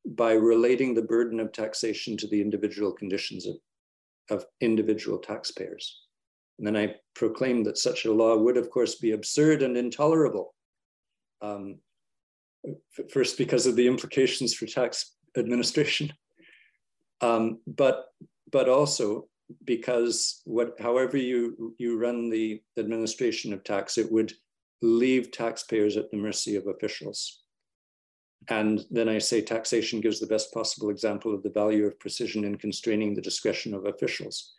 Speaker 3: by relating the burden of taxation to the individual conditions of, of individual taxpayers. And then I proclaim that such a law would, of course, be absurd and intolerable. Um, first because of the implications for tax administration, um, but but also because what however you you run the administration of tax, it would leave taxpayers at the mercy of officials. And then I say taxation gives the best possible example of the value of precision in constraining the discretion of officials.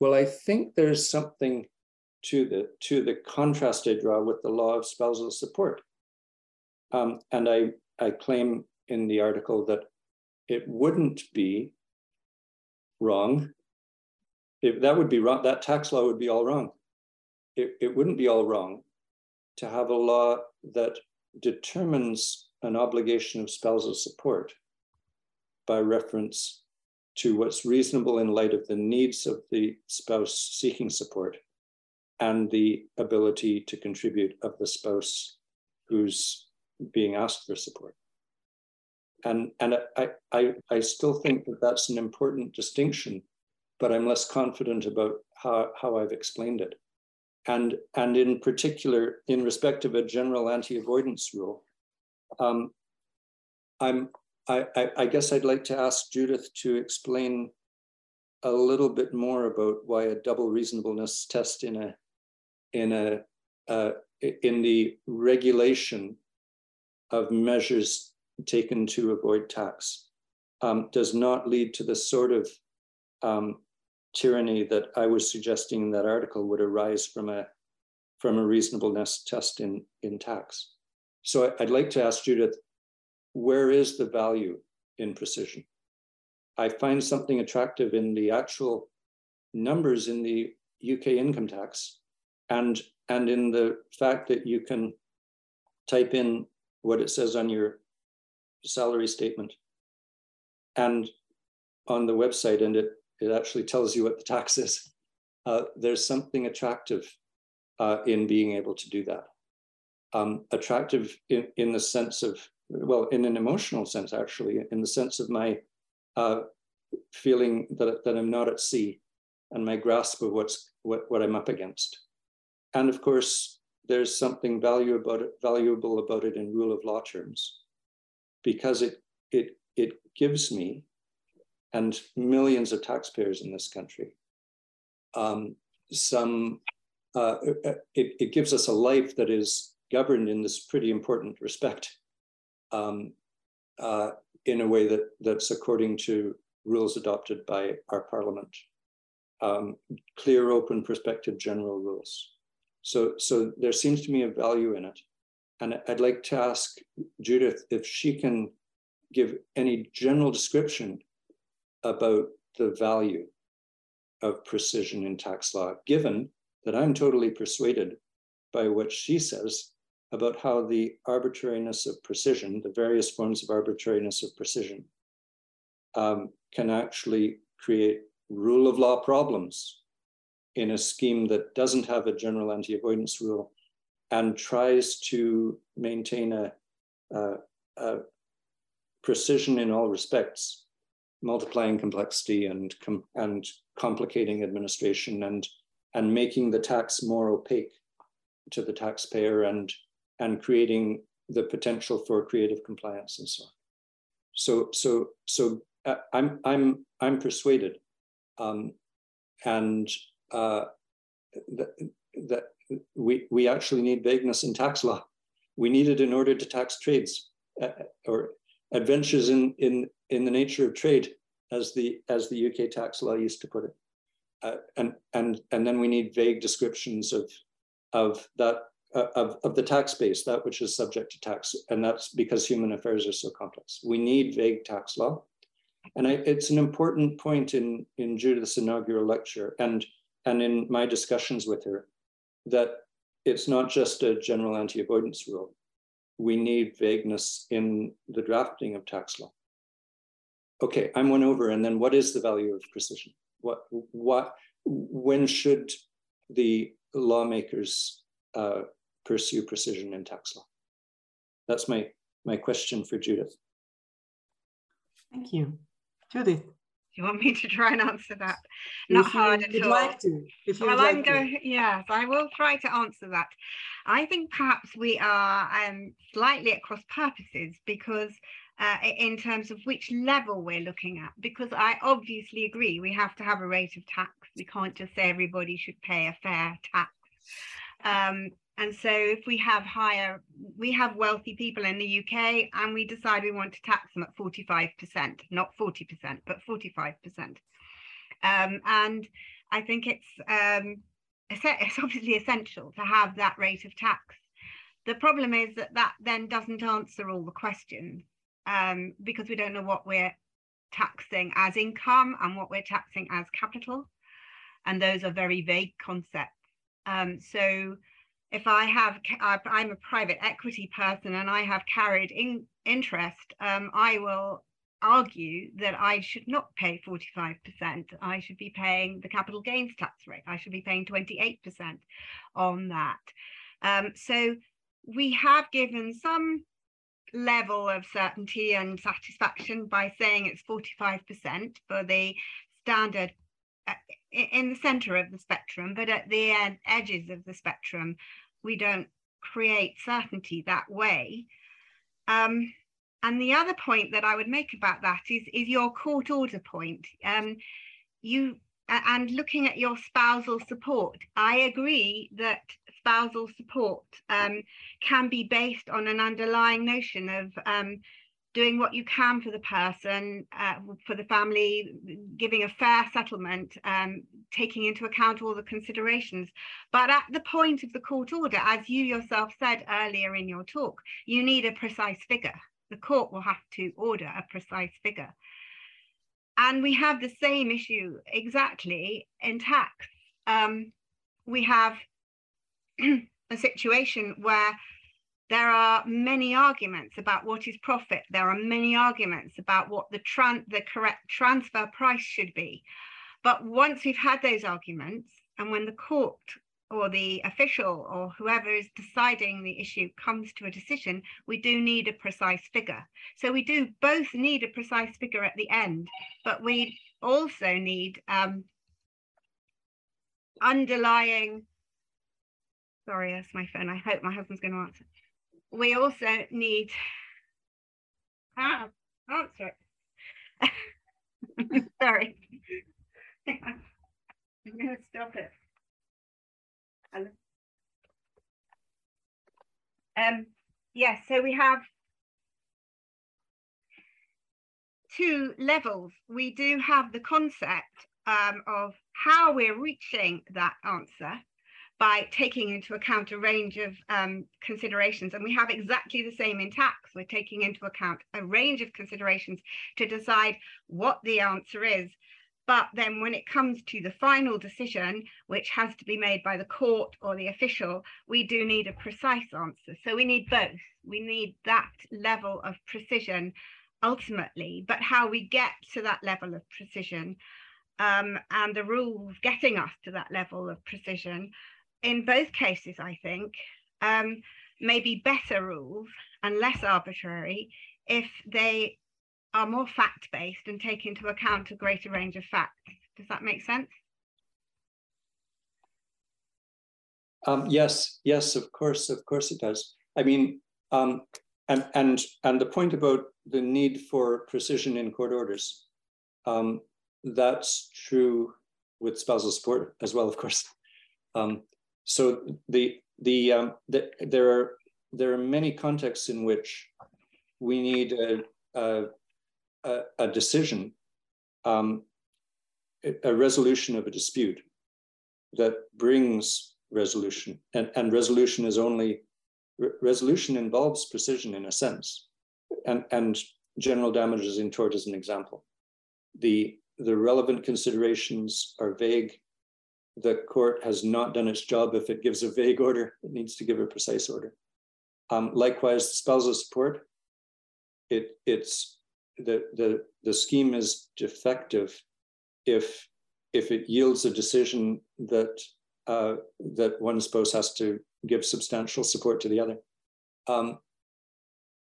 Speaker 3: Well, I think there's something to the to the contrast I draw with the law of spousal support. Um, and I, I claim in the article that it wouldn't be wrong. If that would be wrong, that tax law would be all wrong. It, it wouldn't be all wrong to have a law that determines an obligation of spousal support by reference to what's reasonable in light of the needs of the spouse seeking support and the ability to contribute of the spouse who's being asked for support. And, and I, I, I still think that that's an important distinction, but I'm less confident about how, how I've explained it. And, and in particular, in respect of a general anti-avoidance rule, um, I'm, I, I, I guess I'd like to ask Judith to explain a little bit more about why a double reasonableness test in a in a uh, in the regulation of measures taken to avoid tax um, does not lead to the sort of um, tyranny that I was suggesting in that article would arise from a from a reasonableness test in, in tax. So I'd like to ask Judith, where is the value in precision? I find something attractive in the actual numbers in the UK income tax and, and in the fact that you can type in what it says on your salary statement and on the website, and it, it actually tells you what the tax is. Uh, there's something attractive uh, in being able to do that. Um, attractive in, in the sense of, well, in an emotional sense, actually, in the sense of my uh, feeling that, that I'm not at sea and my grasp of what's what, what I'm up against. And of course, there's something value about it, valuable about it in rule of law terms, because it it it gives me and millions of taxpayers in this country um, some uh, it, it gives us a life that is governed in this pretty important respect um, uh, in a way that that's according to rules adopted by our parliament um, clear open prospective general rules so, so there seems to me a value in it. and I'd like to ask Judith if she can give any general description about the value of precision in tax law, given that I'm totally persuaded by what she says about how the arbitrariness of precision, the various forms of arbitrariness of precision, um, can actually create rule of law problems in a scheme that doesn't have a general anti-avoidance rule and tries to maintain a, a, a, precision in all respects, multiplying complexity and, com and complicating administration and, and making the tax more opaque to the taxpayer and, and creating the potential for creative compliance and so on. So, so, so uh, I'm, I'm, I'm persuaded, um, and uh, that, that we, we actually need vagueness in tax law. We need it in order to tax trades uh, or adventures in, in, in the nature of trade, as the, as the UK tax law used to put it. Uh, and, and, and then we need vague descriptions of, of that uh, of, of the tax base, that which is subject to tax. And that's because human affairs are so complex. We need vague tax law. And I, it's an important point in, in Judith's inaugural lecture and, and in my discussions with her that it's not just a general anti-avoidance rule. We need vagueness in the drafting of tax law. Okay, I'm one over. And then what is the value of precision? What, what, when should the lawmakers uh, pursue precision in tax law? That's my, my question for Judith.
Speaker 1: Thank you. Judith
Speaker 2: you want me to try and answer that? Not if hard at all.
Speaker 1: like to. If you
Speaker 2: well,
Speaker 1: like
Speaker 2: I'm going. Yes, I will try to answer that. I think perhaps we are um, slightly at cross purposes because. Uh, in terms of which level we're looking at, because I obviously agree we have to have a rate of tax. We can't just say everybody should pay a fair tax. Um, and so if we have higher, we have wealthy people in the UK and we decide we want to tax them at 45%, not 40%, but 45%. Um, and I think it's, um, it's obviously essential to have that rate of tax. The problem is that that then doesn't answer all the questions um, because we don't know what we're taxing as income and what we're taxing as capital. And those are very vague concepts. Um, so if I have, I'm a private equity person and I have carried in, interest, um, I will argue that I should not pay 45%. I should be paying the capital gains tax rate. I should be paying 28% on that. Um, so we have given some level of certainty and satisfaction by saying it's 45% for the standard in the center of the spectrum, but at the ed edges of the spectrum, we don't create certainty that way. Um, and the other point that I would make about that is, is your court order point. Um, you and looking at your spousal support, I agree that spousal support um, can be based on an underlying notion of um, doing what you can for the person, uh, for the family, giving a fair settlement, um, taking into account all the considerations. But at the point of the court order, as you yourself said earlier in your talk, you need a precise figure. The court will have to order a precise figure. And we have the same issue exactly in tax. Um, we have a situation where there are many arguments about what is profit. There are many arguments about what the, tran the correct transfer price should be. But once we've had those arguments, and when the court or the official or whoever is deciding the issue comes to a decision, we do need a precise figure. So we do both need a precise figure at the end, but we also need um, underlying, sorry, that's my phone. I hope my husband's going to answer we also need ah, answer it. Sorry. I'm going to stop it. Um, yes, so we have two levels. We do have the concept um, of how we're reaching that answer, by taking into account a range of um, considerations. And we have exactly the same in tax. We're taking into account a range of considerations to decide what the answer is. But then when it comes to the final decision, which has to be made by the court or the official, we do need a precise answer. So we need both. We need that level of precision ultimately, but how we get to that level of precision um, and the rules getting us to that level of precision, in both cases, I think, um, better rules and less arbitrary if they are more fact-based and take into account a greater range of facts. Does that make sense?
Speaker 3: Um, yes, yes, of course, of course it does. I mean, um, and and and the point about the need for precision in court orders, um, that's true with spousal support as well, of course. Um, so the the, um, the there are there are many contexts in which we need a, a a, decision, um, a resolution of a dispute that brings resolution. And, and resolution is only, re resolution involves precision in a sense. And, and general damages in tort is an example. The, the relevant considerations are vague. The court has not done its job if it gives a vague order, it needs to give a precise order. Um, likewise, the spousal support, it, it's the, the, the scheme is defective if, if it yields a decision that, uh, that one spouse has to give substantial support to the other. Um,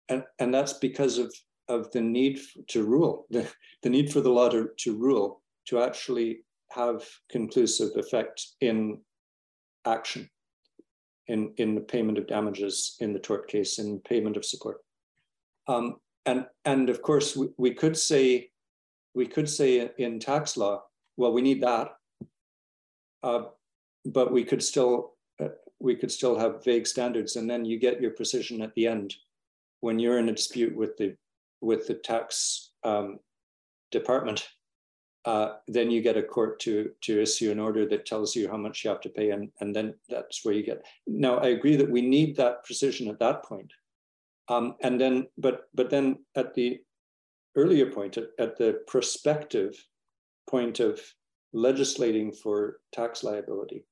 Speaker 3: and, and that's because of, of the need to rule, the, the need for the law to, to rule, to actually have conclusive effect in action, in, in the payment of damages in the tort case, in payment of support. Um, and and of course we, we could say we could say in tax law well we need that uh, but we could still uh, we could still have vague standards and then you get your precision at the end when you're in a dispute with the with the tax um, department uh, then you get a court to to issue an order that tells you how much you have to pay and, and then that's where you get now i agree that we need that precision at that point um, and then, but but then at the earlier point, at, at the prospective point of legislating for tax liability,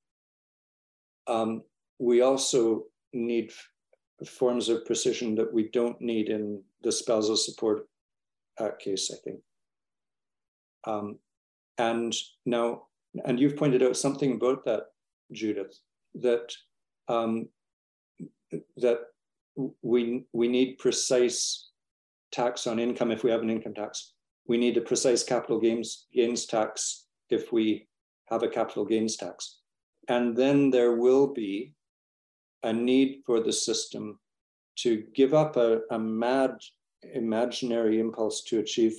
Speaker 3: um, we also need forms of precision that we don't need in the spousal support Act case, I think. Um, and now, and you've pointed out something about that, Judith, that um, that we, we need precise tax on income if we have an income tax. We need a precise capital gains, gains tax if we have a capital gains tax. And then there will be a need for the system to give up a, a mad imaginary impulse to achieve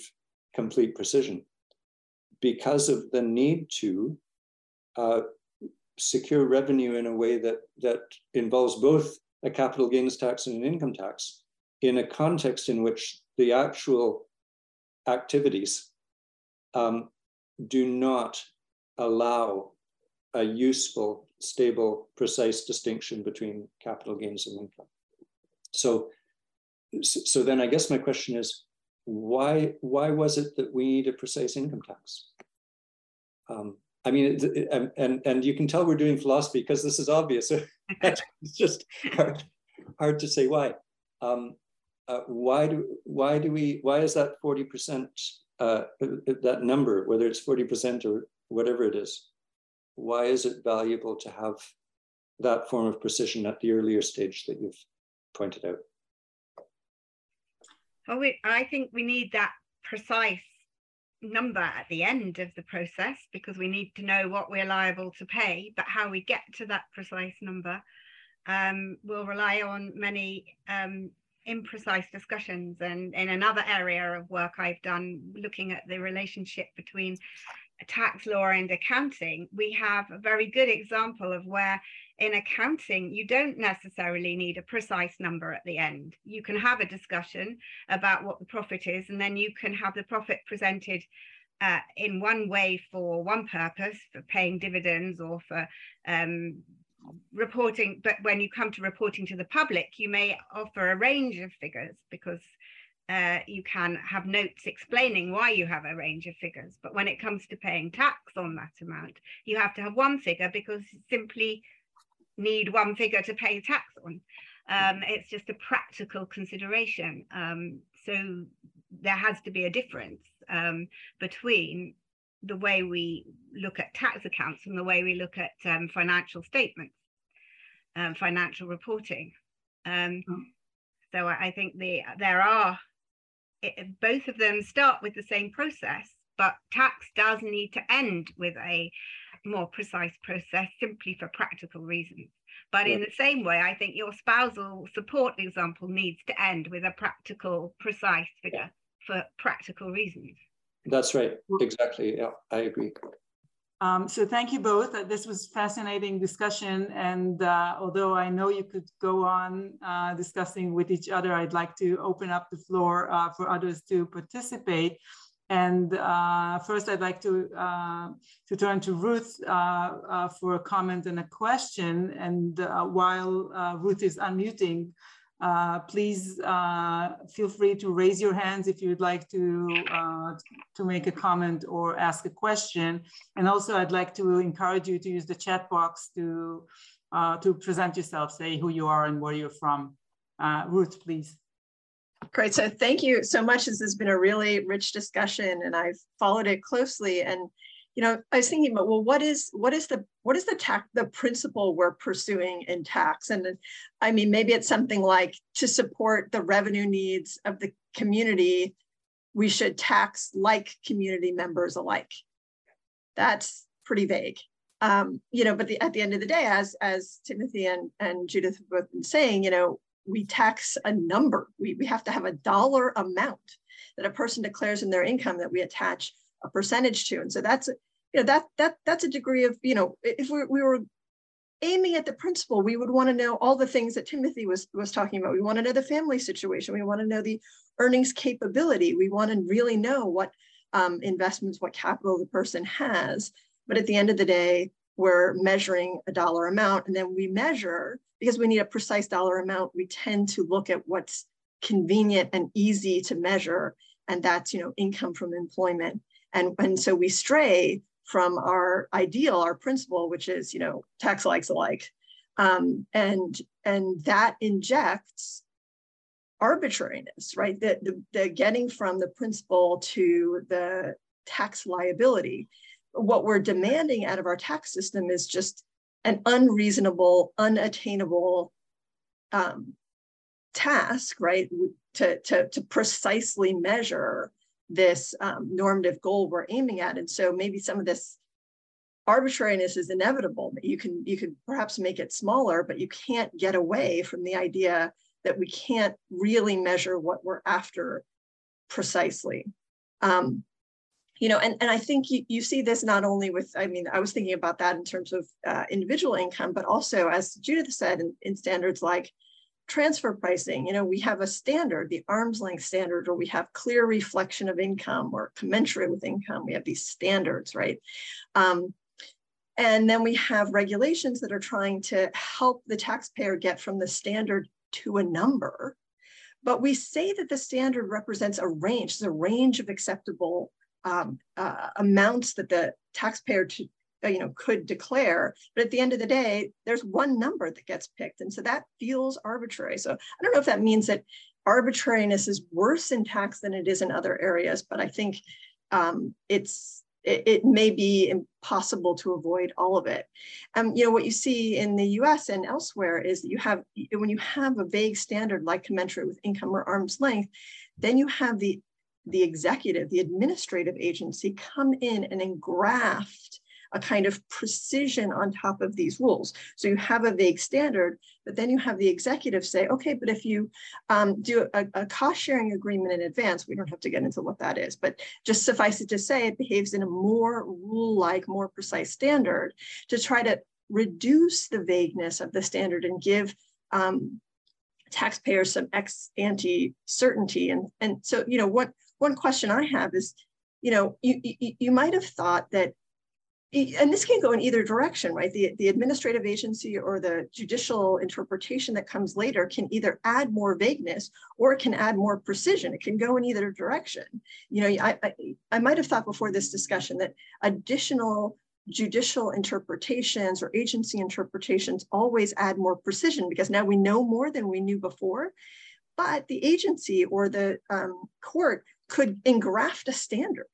Speaker 3: complete precision because of the need to uh, secure revenue in a way that, that involves both a capital gains tax and an income tax in a context in which the actual activities um, do not allow a useful, stable, precise distinction between capital gains and income. So, so then I guess my question is, why, why was it that we need a precise income tax? Um, I mean, it, it, and, and, you can tell we're doing philosophy because this is obvious. it's just hard, hard to say why. Um, uh, why do why do we why is that 40% uh, that number, whether it's 40% or whatever it is, why is it valuable to have that form of precision at the earlier stage that you've pointed out?
Speaker 2: Oh, we, I think we need that precise number at the end of the process because we need to know what we're liable to pay, but how we get to that precise number um, will rely on many um, imprecise discussions. And in another area of work I've done, looking at the relationship between tax law and accounting, we have a very good example of where in accounting, you don't necessarily need a precise number at the end. You can have a discussion about what the profit is, and then you can have the profit presented uh, in one way for one purpose, for paying dividends or for um, reporting, but when you come to reporting to the public, you may offer a range of figures because uh, you can have notes explaining why you have a range of figures. But when it comes to paying tax on that amount, you have to have one figure because simply need one figure to pay tax on. Um, it's just a practical consideration. Um, so there has to be a difference um, between the way we look at tax accounts and the way we look at um, financial statements, um, financial reporting. Um, oh. So I, I think the there are it, both of them start with the same process, but tax does need to end with a more precise process simply for practical reasons. But in the same way, I think your spousal support example needs to end with a practical, precise figure for practical reasons.
Speaker 3: That's right. Exactly. Yeah, I agree.
Speaker 1: Um, so thank you both. Uh, this was fascinating discussion. And uh, although I know you could go on uh, discussing with each other, I'd like to open up the floor uh, for others to participate. And uh, first, I'd like to, uh, to turn to Ruth for a comment and a question. And while Ruth is unmuting, uh, please uh, feel free to raise your hands if you'd like to, uh, to make a comment or ask a question. And also I'd like to encourage you to use the chat box to, uh, to present yourself, say who you are and where you're from. Uh, Ruth, please.
Speaker 4: Great, so thank you so much. This has been a really rich discussion and I've followed it closely and you know, I was thinking about, well, what is what is the what is the tax the principle we're pursuing in tax? And I mean, maybe it's something like to support the revenue needs of the community, we should tax like community members alike. That's pretty vague. Um, you know, but the, at the end of the day, as as Timothy and, and Judith have both been saying, you know, we tax a number. We, we have to have a dollar amount that a person declares in their income that we attach a percentage to. And so that's, you know, that, that, that's a degree of, you know, if we, we were aiming at the principle, we would want to know all the things that Timothy was, was talking about. We want to know the family situation. We want to know the earnings capability. We want to really know what um, investments, what capital the person has. But at the end of the day, we're measuring a dollar amount and then we measure because we need a precise dollar amount we tend to look at what's convenient and easy to measure and that's you know income from employment and, and so we stray from our ideal, our principle, which is, you know, tax likes alike. Um, and, and that injects arbitrariness, right? The, the, the getting from the principle to the tax liability. What we're demanding out of our tax system is just an unreasonable, unattainable um, task, right? To, to, to precisely measure this um, normative goal we're aiming at. And so maybe some of this arbitrariness is inevitable. You can you could perhaps make it smaller, but you can't get away from the idea that we can't really measure what we're after precisely. Um, you know, and, and I think you, you see this not only with, I mean, I was thinking about that in terms of uh, individual income, but also as Judith said, in, in standards like transfer pricing, you know, we have a standard, the arm's length standard, or we have clear reflection of income or commensurate with income. We have these standards, right? Um, and then we have regulations that are trying to help the taxpayer get from the standard to a number. But we say that the standard represents a range, a range of acceptable um, uh, amounts that the taxpayer to, uh, you know, could declare. But at the end of the day, there's one number that gets picked. And so that feels arbitrary. So I don't know if that means that arbitrariness is worse in tax than it is in other areas, but I think um, it's it, it, may be impossible to avoid all of it. Um, you know, what you see in the US and elsewhere is that you have, when you have a vague standard like commensurate with income or arm's length, then you have the, the executive, the administrative agency come in and engraft a kind of precision on top of these rules. So you have a vague standard, but then you have the executive say, okay, but if you um, do a, a cost sharing agreement in advance, we don't have to get into what that is, but just suffice it to say it behaves in a more rule-like, more precise standard to try to reduce the vagueness of the standard and give um, taxpayers some ex ante certainty. And, and so, you know, what one question I have is, you know, you, you, you might have thought that and this can go in either direction, right? The, the administrative agency or the judicial interpretation that comes later can either add more vagueness or it can add more precision. It can go in either direction. You know, I, I, I might have thought before this discussion that additional judicial interpretations or agency interpretations always add more precision because now we know more than we knew before. But the agency or the um, court could engraft a standard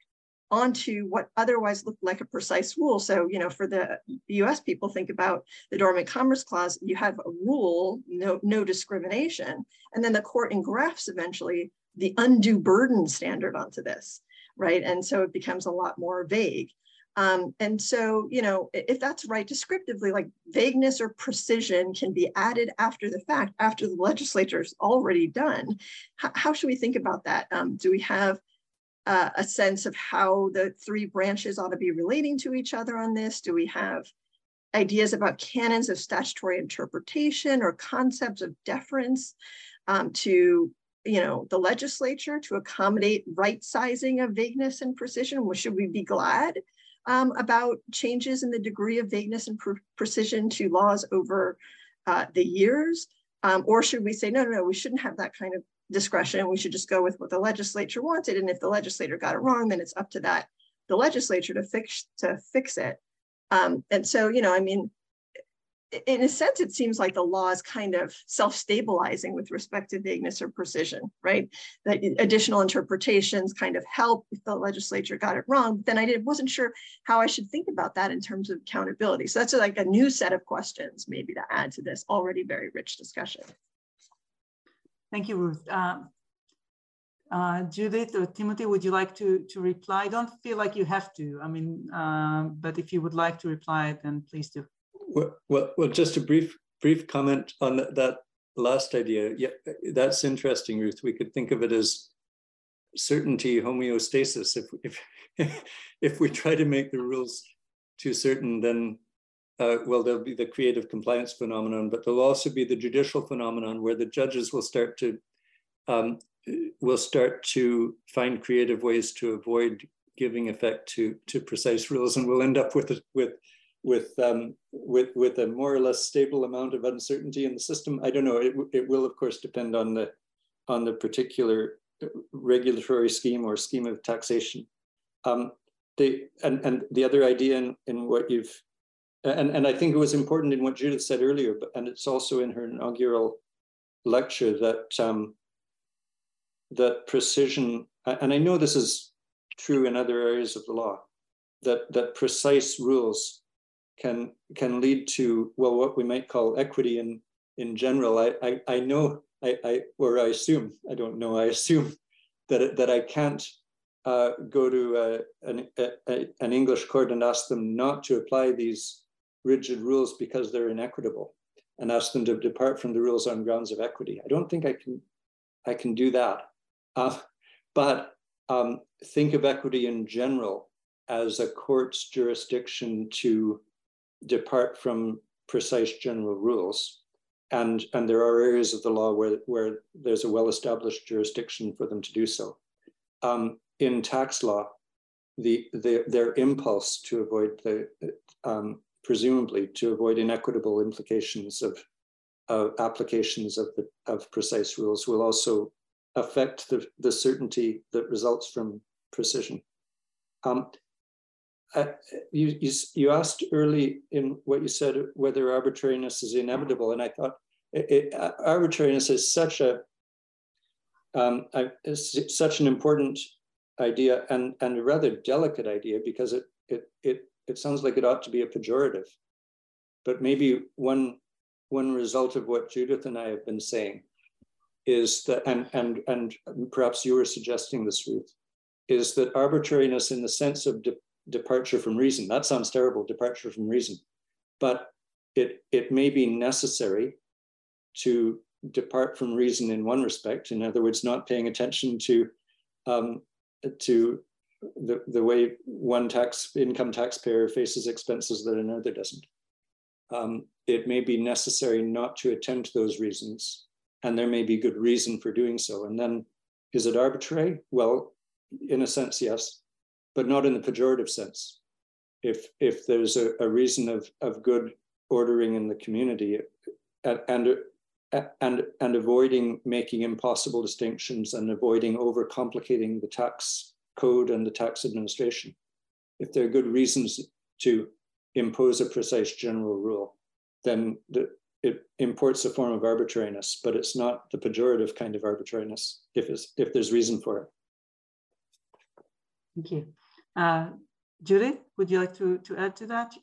Speaker 4: onto what otherwise looked like a precise rule. So, you know, for the US people think about the Dormant Commerce Clause, you have a rule, no, no discrimination, and then the court engrafts eventually the undue burden standard onto this, right? And so it becomes a lot more vague. Um, and so, you know, if that's right descriptively, like vagueness or precision can be added after the fact, after the legislature's already done. H how should we think about that? Um, do we have uh, a sense of how the three branches ought to be relating to each other on this? Do we have ideas about canons of statutory interpretation or concepts of deference um, to you know the legislature to accommodate right sizing of vagueness and precision well, should we be glad um, about changes in the degree of vagueness and pre precision to laws over uh, the years um, or should we say no no no we shouldn't have that kind of discretion. We should just go with what the legislature wanted. And if the legislator got it wrong, then it's up to that the legislature to fix to fix it. Um, and so, you know, I mean, in a sense, it seems like the law is kind of self-stabilizing with respect to vagueness or precision, right? That additional interpretations kind of help if the legislature got it wrong. But then I did, wasn't sure how I should think about that in terms of accountability. So that's like a new set of questions maybe to add to this already very rich discussion.
Speaker 1: Thank you, Ruth. Uh, uh, Judith or Timothy, would you like to, to reply? Don't feel like you have to. I mean, uh, but if you would like to reply, then please do.
Speaker 3: Well, well, just a brief brief comment on that last idea. Yeah, that's interesting, Ruth. We could think of it as certainty homeostasis. If if if we try to make the rules too certain, then uh, well, there'll be the creative compliance phenomenon, but there'll also be the judicial phenomenon where the judges will start to um, will start to find creative ways to avoid giving effect to to precise rules, and we'll end up with with with um, with with a more or less stable amount of uncertainty in the system. I don't know. It it will of course depend on the on the particular regulatory scheme or scheme of taxation. Um, the and and the other idea in, in what you've and, and I think it was important in what Judith said earlier, but, and it's also in her inaugural lecture that um, that precision, and I know this is true in other areas of the law, that that precise rules can can lead to well what we might call equity in in general. I I, I know I, I or I assume I don't know I assume that that I can't uh, go to a, an, a, an English court and ask them not to apply these rigid rules because they're inequitable and ask them to depart from the rules on grounds of equity. I don't think I can, I can do that. Uh, but um, think of equity in general as a court's jurisdiction to depart from precise general rules. And, and there are areas of the law where, where there's a well-established jurisdiction for them to do so. Um, in tax law, the, the, their impulse to avoid the um, presumably to avoid inequitable implications of uh, applications of, the, of precise rules will also affect the, the certainty that results from precision. Um, you, you, you, asked early in what you said whether arbitrariness is inevitable, and I thought it, it, uh, arbitrariness is such a um, such an important idea and, and a rather delicate idea because it, it, it it sounds like it ought to be a pejorative. But maybe one, one result of what Judith and I have been saying is that, and, and, and perhaps you were suggesting this, Ruth, is that arbitrariness in the sense of de departure from reason, that sounds terrible, departure from reason, but it, it may be necessary to depart from reason in one respect, in other words, not paying attention to, um, to the, the way one tax income taxpayer faces expenses that another doesn't. Um, it may be necessary not to attend to those reasons, and there may be good reason for doing so. And then, is it arbitrary? Well, in a sense, yes, but not in the pejorative sense. if if there's a, a reason of of good ordering in the community and and and and avoiding making impossible distinctions and avoiding overcomplicating the tax code and the tax administration. If there are good reasons to impose a precise general rule then the, it imports a form of arbitrariness but it's not the pejorative kind of arbitrariness if if there's reason for it.
Speaker 1: Thank you uh, Judith, would you like to, to add to that?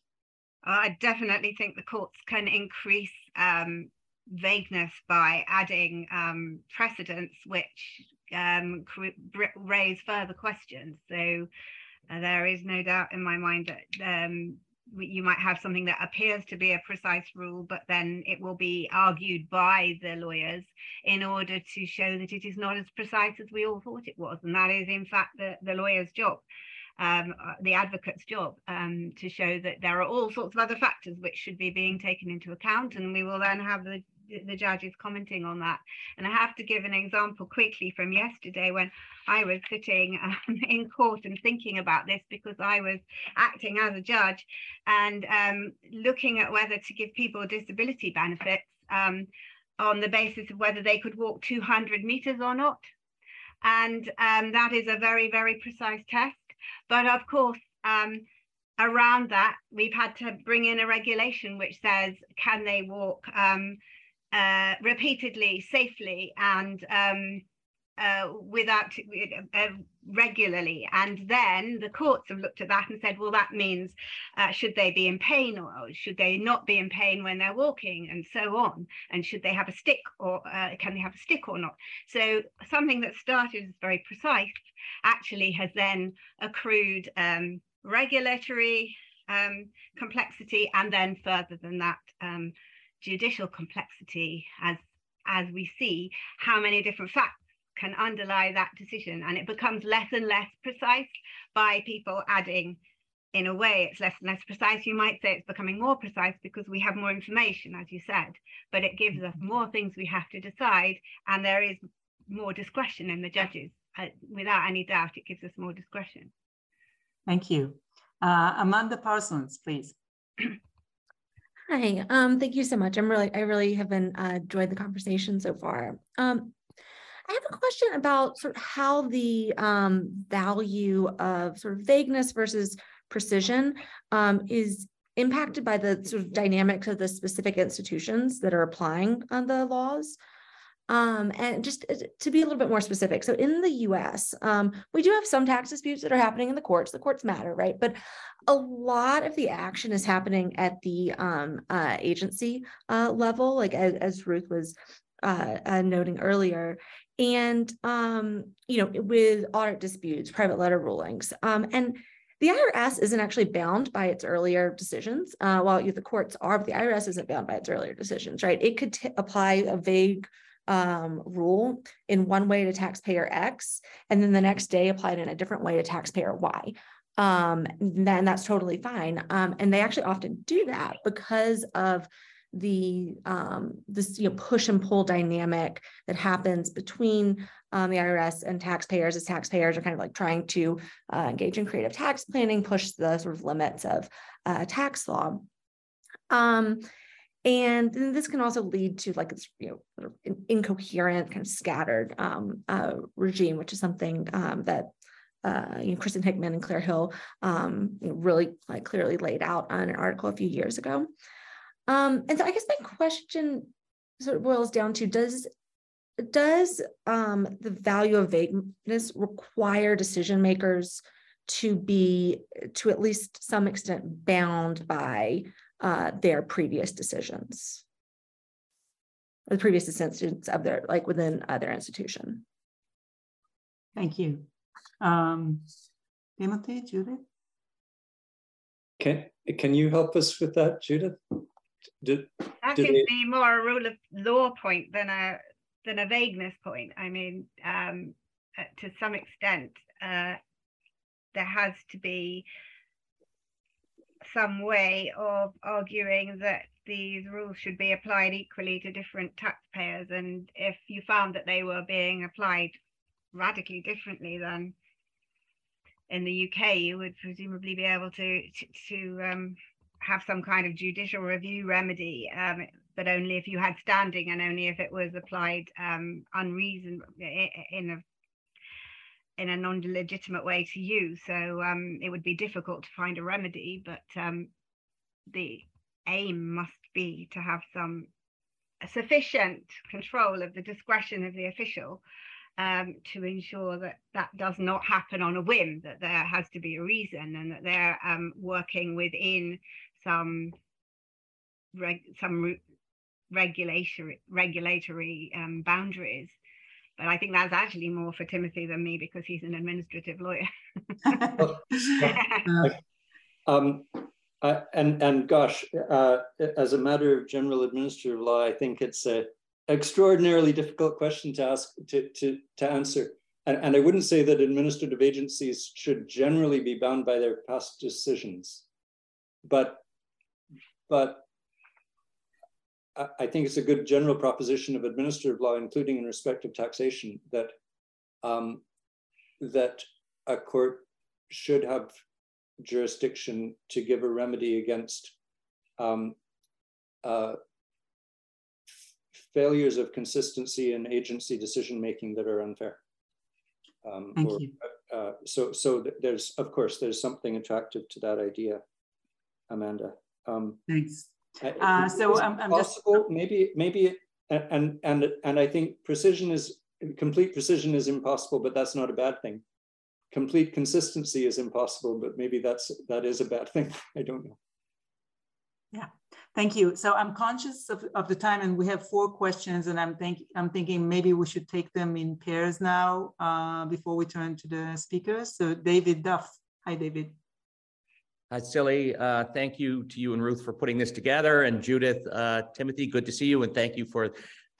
Speaker 2: I definitely think the courts can increase um, vagueness by adding um, precedents which um, raise further questions. So uh, there is no doubt in my mind that um, you might have something that appears to be a precise rule, but then it will be argued by the lawyers in order to show that it is not as precise as we all thought it was. And that is, in fact, the, the lawyer's job um, uh, the advocate's job um, to show that there are all sorts of other factors which should be being taken into account and we will then have the the judges commenting on that. And I have to give an example quickly from yesterday when I was sitting um, in court and thinking about this because I was acting as a judge and um, looking at whether to give people disability benefits um, on the basis of whether they could walk 200 meters or not. And um, that is a very, very precise test. But of course, um, around that, we've had to bring in a regulation which says can they walk um, uh, repeatedly, safely, and um, uh, without uh, regularly. And then the courts have looked at that and said, well, that means uh, should they be in pain or should they not be in pain when they're walking and so on? And should they have a stick or uh, can they have a stick or not? So something that started as very precise actually has then accrued um, regulatory um, complexity and then further than that, um, judicial complexity as as we see how many different facts can underlie that decision. And it becomes less and less precise by people adding in a way. It's less and less precise. You might say it's becoming more precise because we have more information as you said but it gives us more things we have to decide and there is more discretion in the judges. Uh, without any doubt it gives us more discretion.
Speaker 1: Thank you. Uh, amanda parsons please.
Speaker 5: Hi, um, thank you so much. I'm really, I really have been uh, enjoyed the conversation so far. Um, I have a question about sort of how the um, value of sort of vagueness versus precision um, is impacted by the sort of dynamics of the specific institutions that are applying on the laws. Um, and just uh, to be a little bit more specific, so in the US, um, we do have some tax disputes that are happening in the courts. The courts matter, right? But a lot of the action is happening at the um, uh, agency uh, level, like as, as Ruth was uh, uh, noting earlier. And, um, you know, with audit disputes, private letter rulings. Um, and the IRS isn't actually bound by its earlier decisions, uh, while the courts are, but the IRS isn't bound by its earlier decisions, right? It could apply a vague um, rule in one way to taxpayer X, and then the next day apply it in a different way to taxpayer Y. Um, then that's totally fine. Um, and they actually often do that because of the um, this you know push and pull dynamic that happens between um, the IRS and taxpayers as taxpayers are kind of like trying to uh, engage in creative tax planning, push the sort of limits of uh, tax law. Um, and this can also lead to like this, you know, incoherent, kind of scattered um, uh, regime, which is something um, that uh, you know, Kristin Hickman and Claire Hill um, you know, really like clearly laid out on an article a few years ago. Um, and so I guess my question sort of boils down to does does um, the value of vagueness require decision makers to be to at least some extent bound by uh, their previous decisions, the previous decisions of their like within uh, their institution.
Speaker 1: Thank you, um, Timothy, Judith.
Speaker 3: Can can you help us with that, Judith?
Speaker 2: Did, that did seems be more a rule of law point than a than a vagueness point. I mean, um, uh, to some extent, uh, there has to be some way of arguing that these rules should be applied equally to different taxpayers. And if you found that they were being applied radically differently, than in the UK, you would presumably be able to to, to um, have some kind of judicial review remedy, um, but only if you had standing and only if it was applied um, in a in a non-legitimate way to you. So um, it would be difficult to find a remedy, but um, the aim must be to have some sufficient control of the discretion of the official um, to ensure that that does not happen on a whim, that there has to be a reason and that they're um, working within some reg some re regulatory regulatory um, boundaries. But I think that's actually more for Timothy than me because he's an administrative lawyer.
Speaker 3: um, uh, and and gosh, uh, as a matter of general administrative law, I think it's a extraordinarily difficult question to ask to to to answer. And, and I wouldn't say that administrative agencies should generally be bound by their past decisions, but but I think it's a good general proposition of administrative law, including in respect of taxation, that um, that a court should have jurisdiction to give a remedy against um, uh, failures of consistency and agency decision making that are unfair.
Speaker 1: Um, Thank or, you.
Speaker 3: Uh, so, so there's of course there's something attractive to that idea, Amanda.
Speaker 1: Um, Thanks. Uh, so I'm, I'm
Speaker 3: possible, just maybe maybe and and and I think precision is complete precision is impossible, but that's not a bad thing. Complete consistency is impossible, but maybe that's that is a bad thing. I don't know.
Speaker 1: Yeah, thank you. So I'm conscious of, of the time, and we have four questions, and I'm think I'm thinking maybe we should take them in pairs now uh, before we turn to the speakers. So David Duff, hi David.
Speaker 6: Hi, Tsilly. Uh, thank you to you and Ruth for putting this together. And Judith, uh, Timothy, good to see you. And thank you for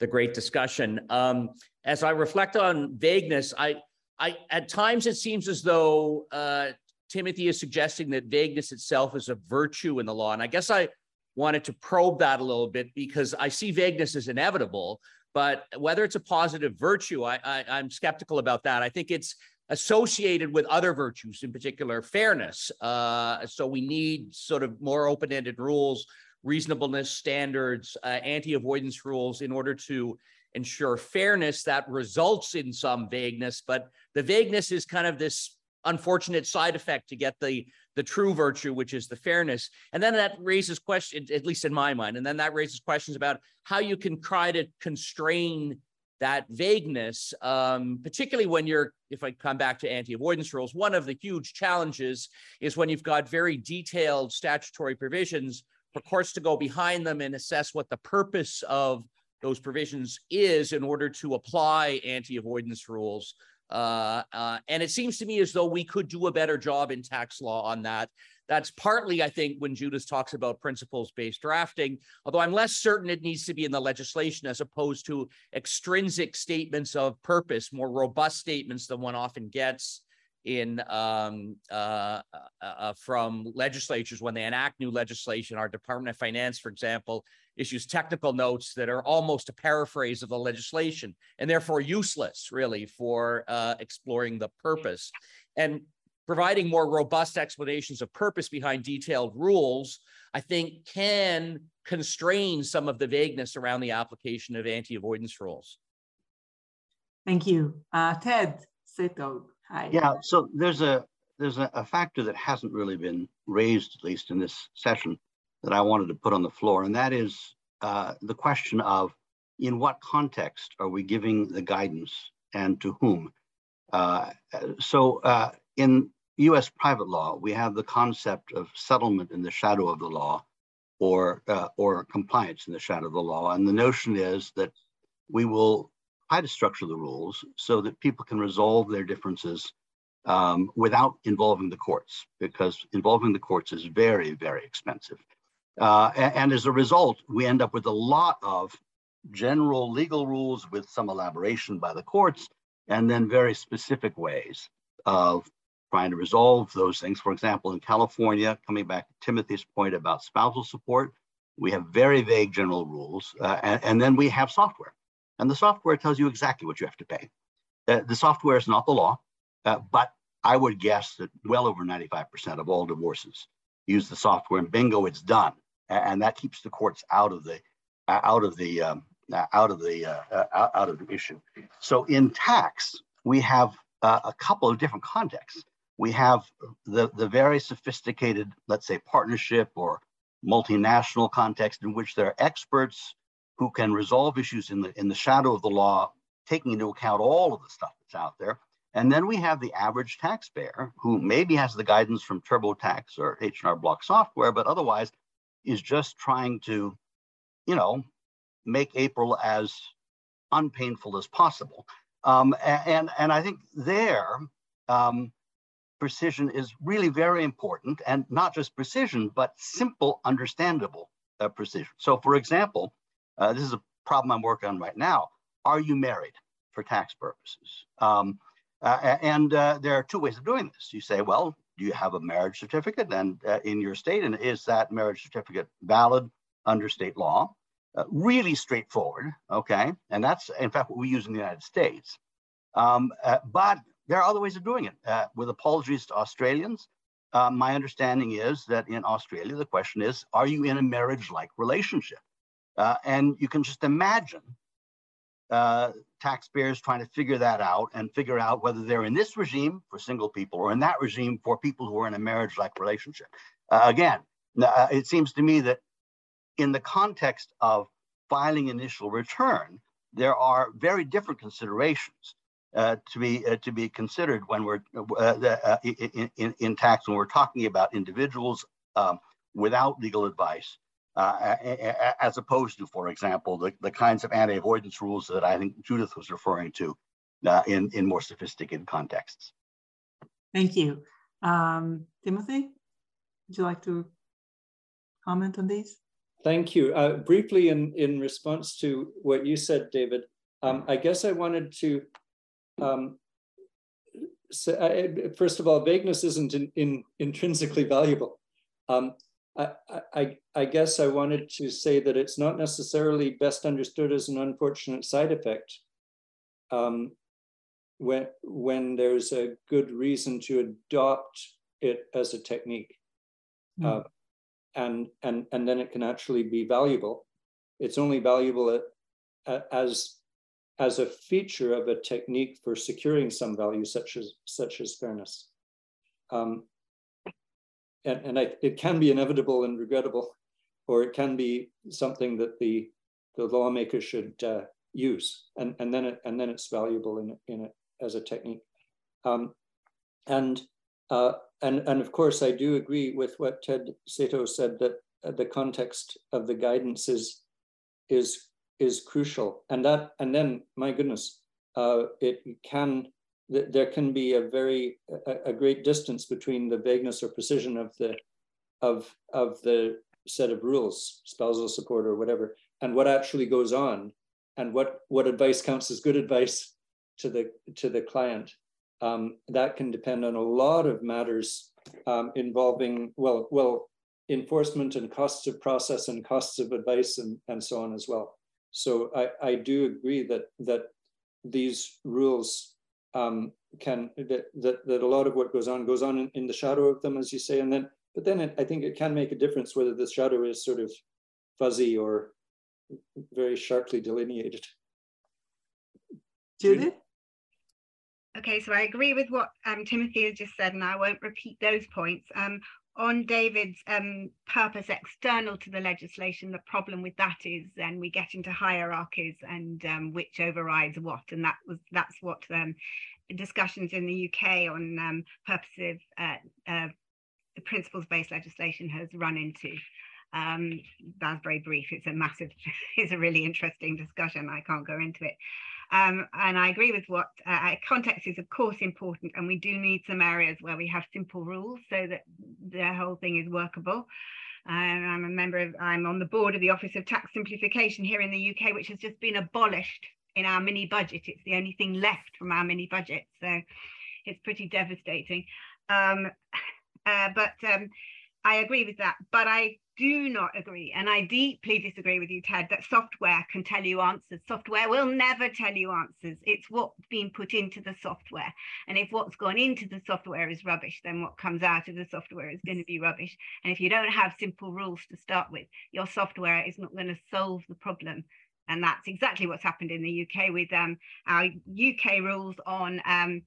Speaker 6: the great discussion. Um, as I reflect on vagueness, I, I at times it seems as though uh, Timothy is suggesting that vagueness itself is a virtue in the law. And I guess I wanted to probe that a little bit because I see vagueness as inevitable. But whether it's a positive virtue, I, I, I'm skeptical about that. I think it's associated with other virtues, in particular fairness. Uh, so we need sort of more open-ended rules, reasonableness standards, uh, anti-avoidance rules in order to ensure fairness that results in some vagueness. But the vagueness is kind of this unfortunate side effect to get the the true virtue, which is the fairness. And then that raises questions, at least in my mind, and then that raises questions about how you can try to constrain that vagueness, um, particularly when you're, if I come back to anti-avoidance rules, one of the huge challenges is when you've got very detailed statutory provisions for courts to go behind them and assess what the purpose of those provisions is in order to apply anti-avoidance rules. Uh, uh, and it seems to me as though we could do a better job in tax law on that. That's partly, I think, when Judith talks about principles-based drafting, although I'm less certain it needs to be in the legislation as opposed to extrinsic statements of purpose, more robust statements than one often gets in um, uh, uh, uh, from legislatures when they enact new legislation. Our Department of Finance, for example, issues technical notes that are almost a paraphrase of the legislation and therefore useless, really, for uh, exploring the purpose. And providing more robust explanations of purpose behind detailed rules, I think can constrain some of the vagueness around the application of anti-avoidance rules.
Speaker 1: Thank you. Uh, Ted Seto, hi.
Speaker 7: Yeah, so there's a there's a, a, factor that hasn't really been raised, at least in this session, that I wanted to put on the floor, and that is uh, the question of in what context are we giving the guidance and to whom? Uh, so uh, in US private law, we have the concept of settlement in the shadow of the law or, uh, or compliance in the shadow of the law. And the notion is that we will try to structure the rules so that people can resolve their differences um, without involving the courts, because involving the courts is very, very expensive. Uh, and, and, as a result, we end up with a lot of general legal rules with some elaboration by the courts, and then very specific ways of trying to resolve those things. For example, in California, coming back to Timothy's point about spousal support, we have very vague general rules, uh, and, and, then we have software. And the software tells you exactly what you have to pay. Uh, the software is not the law, uh, but I would guess that well over 95% of all divorces use the software and bingo, it's done. And that keeps the courts out of the, out of the, um, out of the, uh, out of the issue. So in tax, we have uh, a couple of different contexts. We have the, the very sophisticated, let's say, partnership or multinational context in which there are experts who can resolve issues in the, in the shadow of the law, taking into account all of the stuff that's out there. And then we have the average taxpayer who maybe has the guidance from TurboTax or H&R Block software, but otherwise is just trying to, you know, make April as unpainful as possible. Um, and, and I think there, um, precision is really very important and not just precision, but simple, understandable uh, precision. So for example, uh, this is a problem I'm working on right now. Are you married for tax purposes? Um, uh, and uh, there are two ways of doing this. You say, well, do you have a marriage certificate and uh, in your state? And is that marriage certificate valid under state law? Uh, really straightforward, okay? And that's, in fact, what we use in the United States. Um, but there are other ways of doing it. Uh, with apologies to Australians, uh, my understanding is that in Australia, the question is, are you in a marriage-like relationship? Uh, and you can just imagine uh, taxpayers trying to figure that out and figure out whether they're in this regime for single people or in that regime for people who are in a marriage-like relationship. Uh, again, uh, it seems to me that in the context of filing initial return, there are very different considerations uh, to be uh, to be considered when we're uh, uh in, in, in, tax when we're talking about individuals um, without legal advice, uh, as opposed to, for example, the, the kinds of anti-avoidance rules that I think Judith was referring to uh, in in more sophisticated contexts.
Speaker 1: Thank you, um, Timothy. Would you like to comment on these?
Speaker 3: Thank you. briefly, in in response to what you said, David, um, I guess I wanted to um, so, uh, first of all, vagueness isn't in, in, intrinsically valuable. Um, I, I, I, guess I wanted to say that it's not necessarily best understood as an unfortunate side effect um, when, when there's a good reason to adopt it as a technique. Mm. Uh, and, and, and then it can actually be valuable. It's only valuable at, at, as as a feature of a technique for securing some value, such as such as fairness. Um, and and I, it can be inevitable and regrettable, or it can be something that the the lawmaker should uh, use, and and then it and then it's valuable in in it as a technique. Um, and uh, and and of course, I do agree with what Ted Seto said that uh, the context of the guidance is is is crucial. And that, and then, my goodness, uh, it can, th there can be a very, a, a, great distance between the vagueness or precision of the, of, of the set of rules, spousal support or whatever, and what actually goes on and what, what advice counts as good advice to the, to the client. Um, that can depend on a lot of matters um, involving, well, well, enforcement and costs of process and costs of advice and, and so on as well. So I, I do agree that that these rules um, can that, that that a lot of what goes on goes on in, in the shadow of them, as you say, and then but then it, I think it can make a difference whether the shadow is sort of fuzzy or very sharply delineated.
Speaker 1: Judith?
Speaker 2: Okay, so I agree with what um, Timothy has just said, and I won't repeat those points. Um, on David's um, purpose external to the legislation, the problem with that is then we get into hierarchies and um, which overrides what, and that was that's what um, discussions in the UK on um, purposive uh, uh, principles-based legislation has run into. Um, that's very brief. It's a massive, it's a really interesting discussion. I can't go into it. Um, and I agree with what uh, context is, of course, important. And we do need some areas where we have simple rules so that the whole thing is workable. I'm a member of, I'm on the board of the Office of Tax Simplification here in the UK, which has just been abolished in our mini budget. It's the only thing left from our mini budget. So it's pretty devastating. Um, uh, but um, I agree with that. But I do not agree, and I deeply disagree with you, Ted, that software can tell you answers. Software will never tell you answers. It's what's being put into the software. And if what's gone into the software is rubbish, then what comes out of the software is going to be rubbish. And if you don't have simple rules to start with, your software is not going to solve the problem. And that's exactly what's happened in the UK with um, our UK rules on um,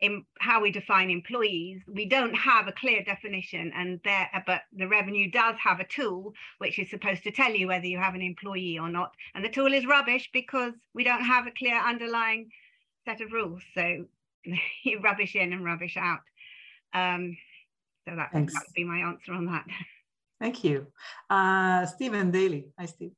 Speaker 2: in how we define employees, we don't have a clear definition, and there, but the revenue does have a tool which is supposed to tell you whether you have an employee or not. And the tool is rubbish because we don't have a clear underlying set of rules. So you rubbish in and rubbish out. Um, so that, that would be my answer on that.
Speaker 1: Thank you. Uh, Stephen Daly. Hi, Steve.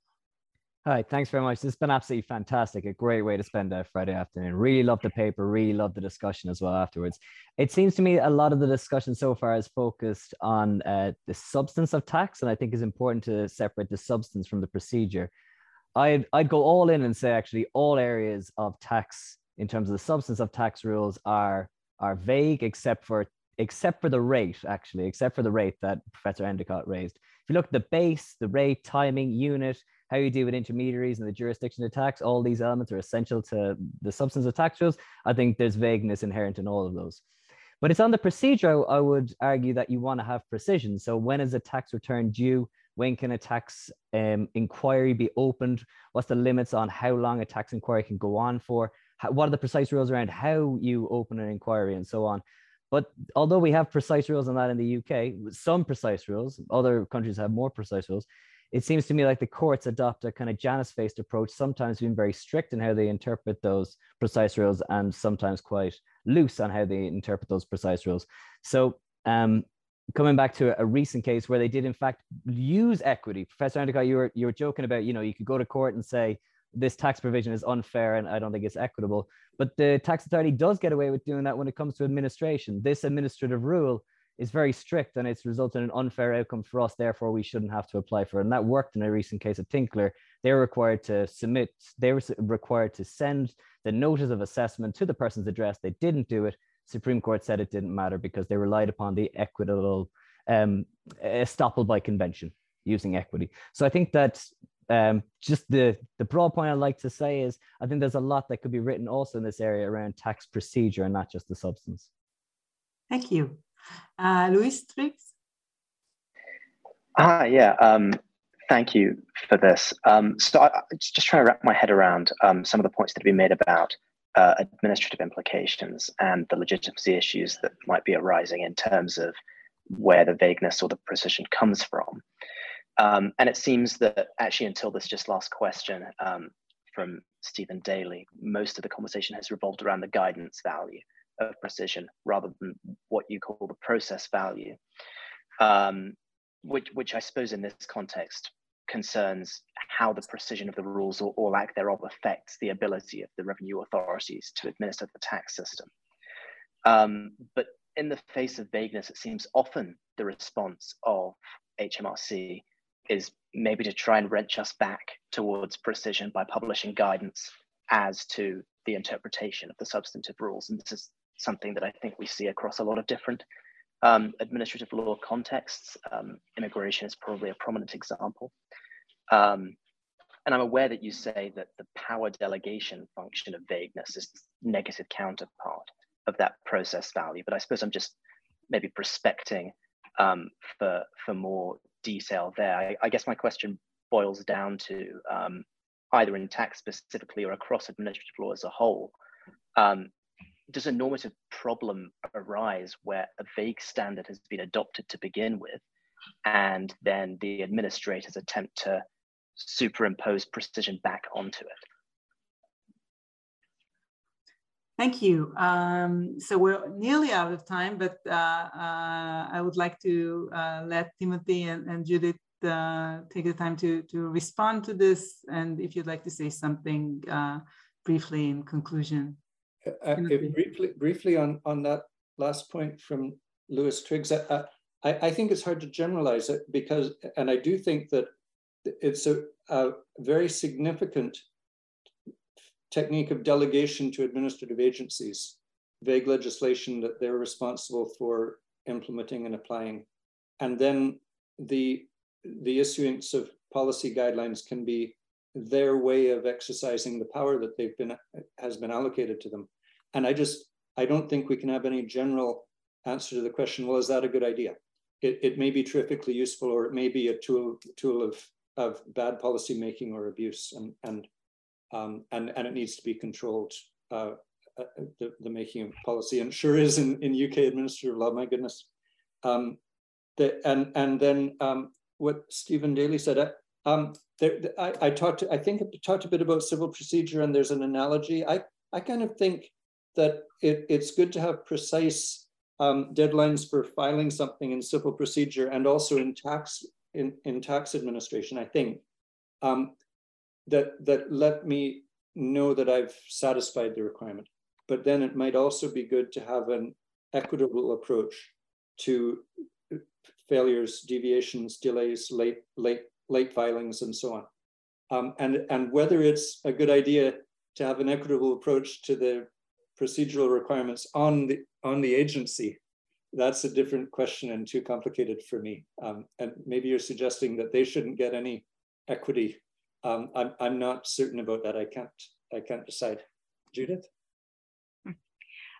Speaker 8: Hi, thanks very much. This has been absolutely fantastic. A great way to spend a Friday afternoon. Really love the paper, really love the discussion as well afterwards. It seems to me a lot of the discussion so far is focused on uh, the substance of tax, and I think it's important to separate the substance from the procedure. I'd, I'd go all in and say actually all areas of tax in terms of the substance of tax rules are, are vague except for except for the rate, actually, except for the rate that Professor Endicott raised. If you look at the base, the rate, timing, unit, how you deal with intermediaries and the jurisdiction of tax, all these elements are essential to the substance of tax rules. I think there's vagueness inherent in all of those. But it's on the procedure, I would argue that you want to have precision. So when is a tax return due? When can a tax um, inquiry be opened? What's the limits on how long a tax inquiry can go on for? How, what are the precise rules around how you open an inquiry and so on? But although we have precise rules on that in the UK, some precise rules, other countries have more precise rules it seems to me like the courts adopt a kind of Janus-faced approach, sometimes being very strict in how they interpret those precise rules and sometimes quite loose on how they interpret those precise rules. So um, coming back to a recent case where they did in fact use equity, Professor Endicott, you were, you were joking about, you know, you could go to court and say, this tax provision is unfair and I don't think it's equitable. But the tax authority does get away with doing that when it comes to administration. This administrative rule is very strict and it's resulted in an unfair outcome for us. Therefore, we shouldn't have to apply for it. And that worked in a recent case of Tinkler. They were required to submit, they were required to send the notice of assessment to the person's address. They didn't do it. Supreme Court said it didn't matter because they relied upon the equitable um, estoppel by convention using equity. So I think that um, just the, the broad point I'd like to say is I think there's a lot that could be written also in this area around tax procedure and not just the substance.
Speaker 1: Thank you. Uh, Luis Triggs?
Speaker 9: Ah, yeah. Um, thank you for this. Um, so I, I just trying to wrap my head around um, some of the points that have been made about uh, administrative implications and the legitimacy issues that might be arising in terms of where the vagueness or the precision comes from. Um, and it seems that actually until this just last question um, from Stephen Daly, most of the conversation has revolved around the guidance value of precision rather than what you call the process value, um, which, which I suppose in this context concerns how the precision of the rules or, or lack thereof affects the ability of the revenue authorities to administer the tax system. Um, but in the face of vagueness, it seems often the response of HMRC is maybe to try and wrench us back towards precision by publishing guidance as to the interpretation of the substantive rules. And this is something that I think we see across a lot of different um, administrative law contexts. Um, immigration is probably a prominent example. Um, and I'm aware that you say that the power delegation function of vagueness is the negative counterpart of that process value, but I suppose I'm just maybe prospecting um, for, for more detail there. I, I, guess my question boils down to um, either in tax specifically or across administrative law as a whole. Um, does a normative problem arise where a vague standard has been adopted to begin with, and then the administrators attempt to superimpose precision back onto it?
Speaker 1: Thank you. Um, so we're nearly out of time, but uh, uh, I would like to uh, let Timothy and, and Judith uh, take the time to, to respond to this. And if you'd like to say something uh, briefly in conclusion.
Speaker 3: Uh, uh briefly, briefly on, on that last point from Lewis Triggs, I, I, I, think it's hard to generalize it because, and I do think that it's a, a very significant technique of delegation to administrative agencies, vague legislation that they're responsible for implementing and applying. And then the the issuance of policy guidelines can be their way of exercising the power that they've been has been allocated to them. And I just I don't think we can have any general answer to the question. Well, is that a good idea? It, it may be terrifically useful, or it may be a tool tool of of bad policy making or abuse, and and um, and and it needs to be controlled. Uh, uh, the, the making of policy, and sure is in, in UK administrative law. My goodness. Um, the, and and then um, what Stephen Daly said. Uh, um, there, I, I talked. I think I talked a bit about civil procedure, and there's an analogy. I I kind of think that it, it's good to have precise um, deadlines for filing something in civil procedure and also in tax in, in tax administration. I think um, that that let me know that I've satisfied the requirement. But then it might also be good to have an equitable approach to failures, deviations, delays, late, late, late filings, and so on. Um, and, and whether it's a good idea to have an equitable approach to the procedural requirements on the on the agency, that's a different question and too complicated for me. Um, and maybe you're suggesting that they shouldn't get any equity. Um, I'm, I'm not certain about that. I can't I can't decide. Judith?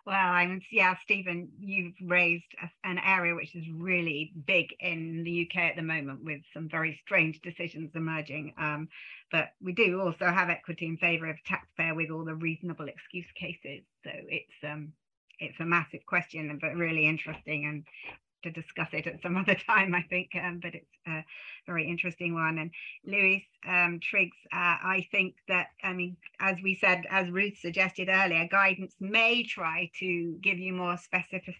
Speaker 2: Well, I'm yeah, Stephen, you've raised an area which is really big in the UK at the moment, with some very strange decisions emerging. Um, but we do also have equity in favour of taxpayer with all the reasonable excuse cases. So it's um, it's a massive question, but really interesting. And to discuss it at some other time, I think, um, but it's a very interesting one. And Louis um, Triggs, uh, I think that, I mean, as we said, as Ruth suggested earlier, guidance may try to give you more specific,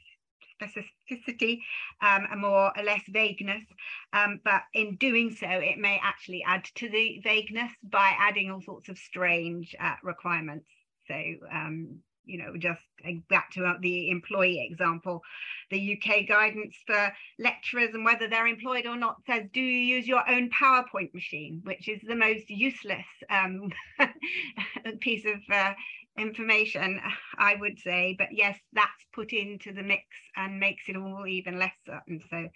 Speaker 2: specificity um, and more or less vagueness. Um, but in doing so, it may actually add to the vagueness by adding all sorts of strange uh, requirements. So um, you know, just back to uh, the employee example, the UK guidance for lecturers and whether they're employed or not says, do you use your own PowerPoint machine, which is the most useless um, piece of uh, information, I would say. But yes, that's put into the mix and makes it all even less certain. So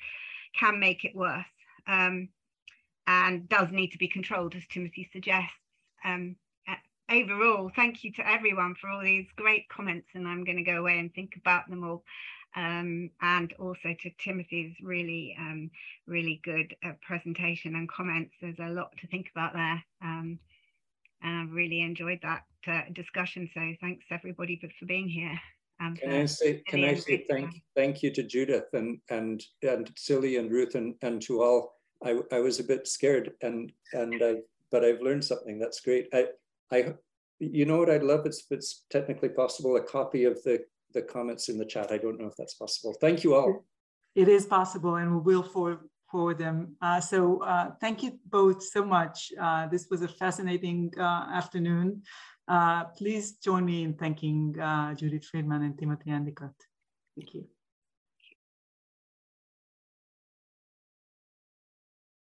Speaker 2: can make it worse um, and does need to be controlled, as Timothy suggests. Um, overall, thank you to everyone for all these great comments, and I'm going to go away and think about them all. Um, and also to Timothy's really, um, really good uh, presentation and comments. There's a lot to think about there. Um, and I've really enjoyed that uh, discussion. So thanks everybody for, for being here.
Speaker 3: Um, can I say, can I say thank, thank you to Judith and, and, and Tsilly and Ruth and, and to all. I, I was a bit scared and, and I, but I've learned something. That's great. I, I, you know what I'd love? It's, it's technically possible, a copy of the, the comments in the chat. I don't know if that's possible. Thank you all.
Speaker 1: It is possible and we will forward, forward them. Uh, so uh, thank you both so much. Uh, this was a fascinating uh, afternoon. Uh, please join me in thanking uh, Judith Freedman and Timothy Endicott. Thank you.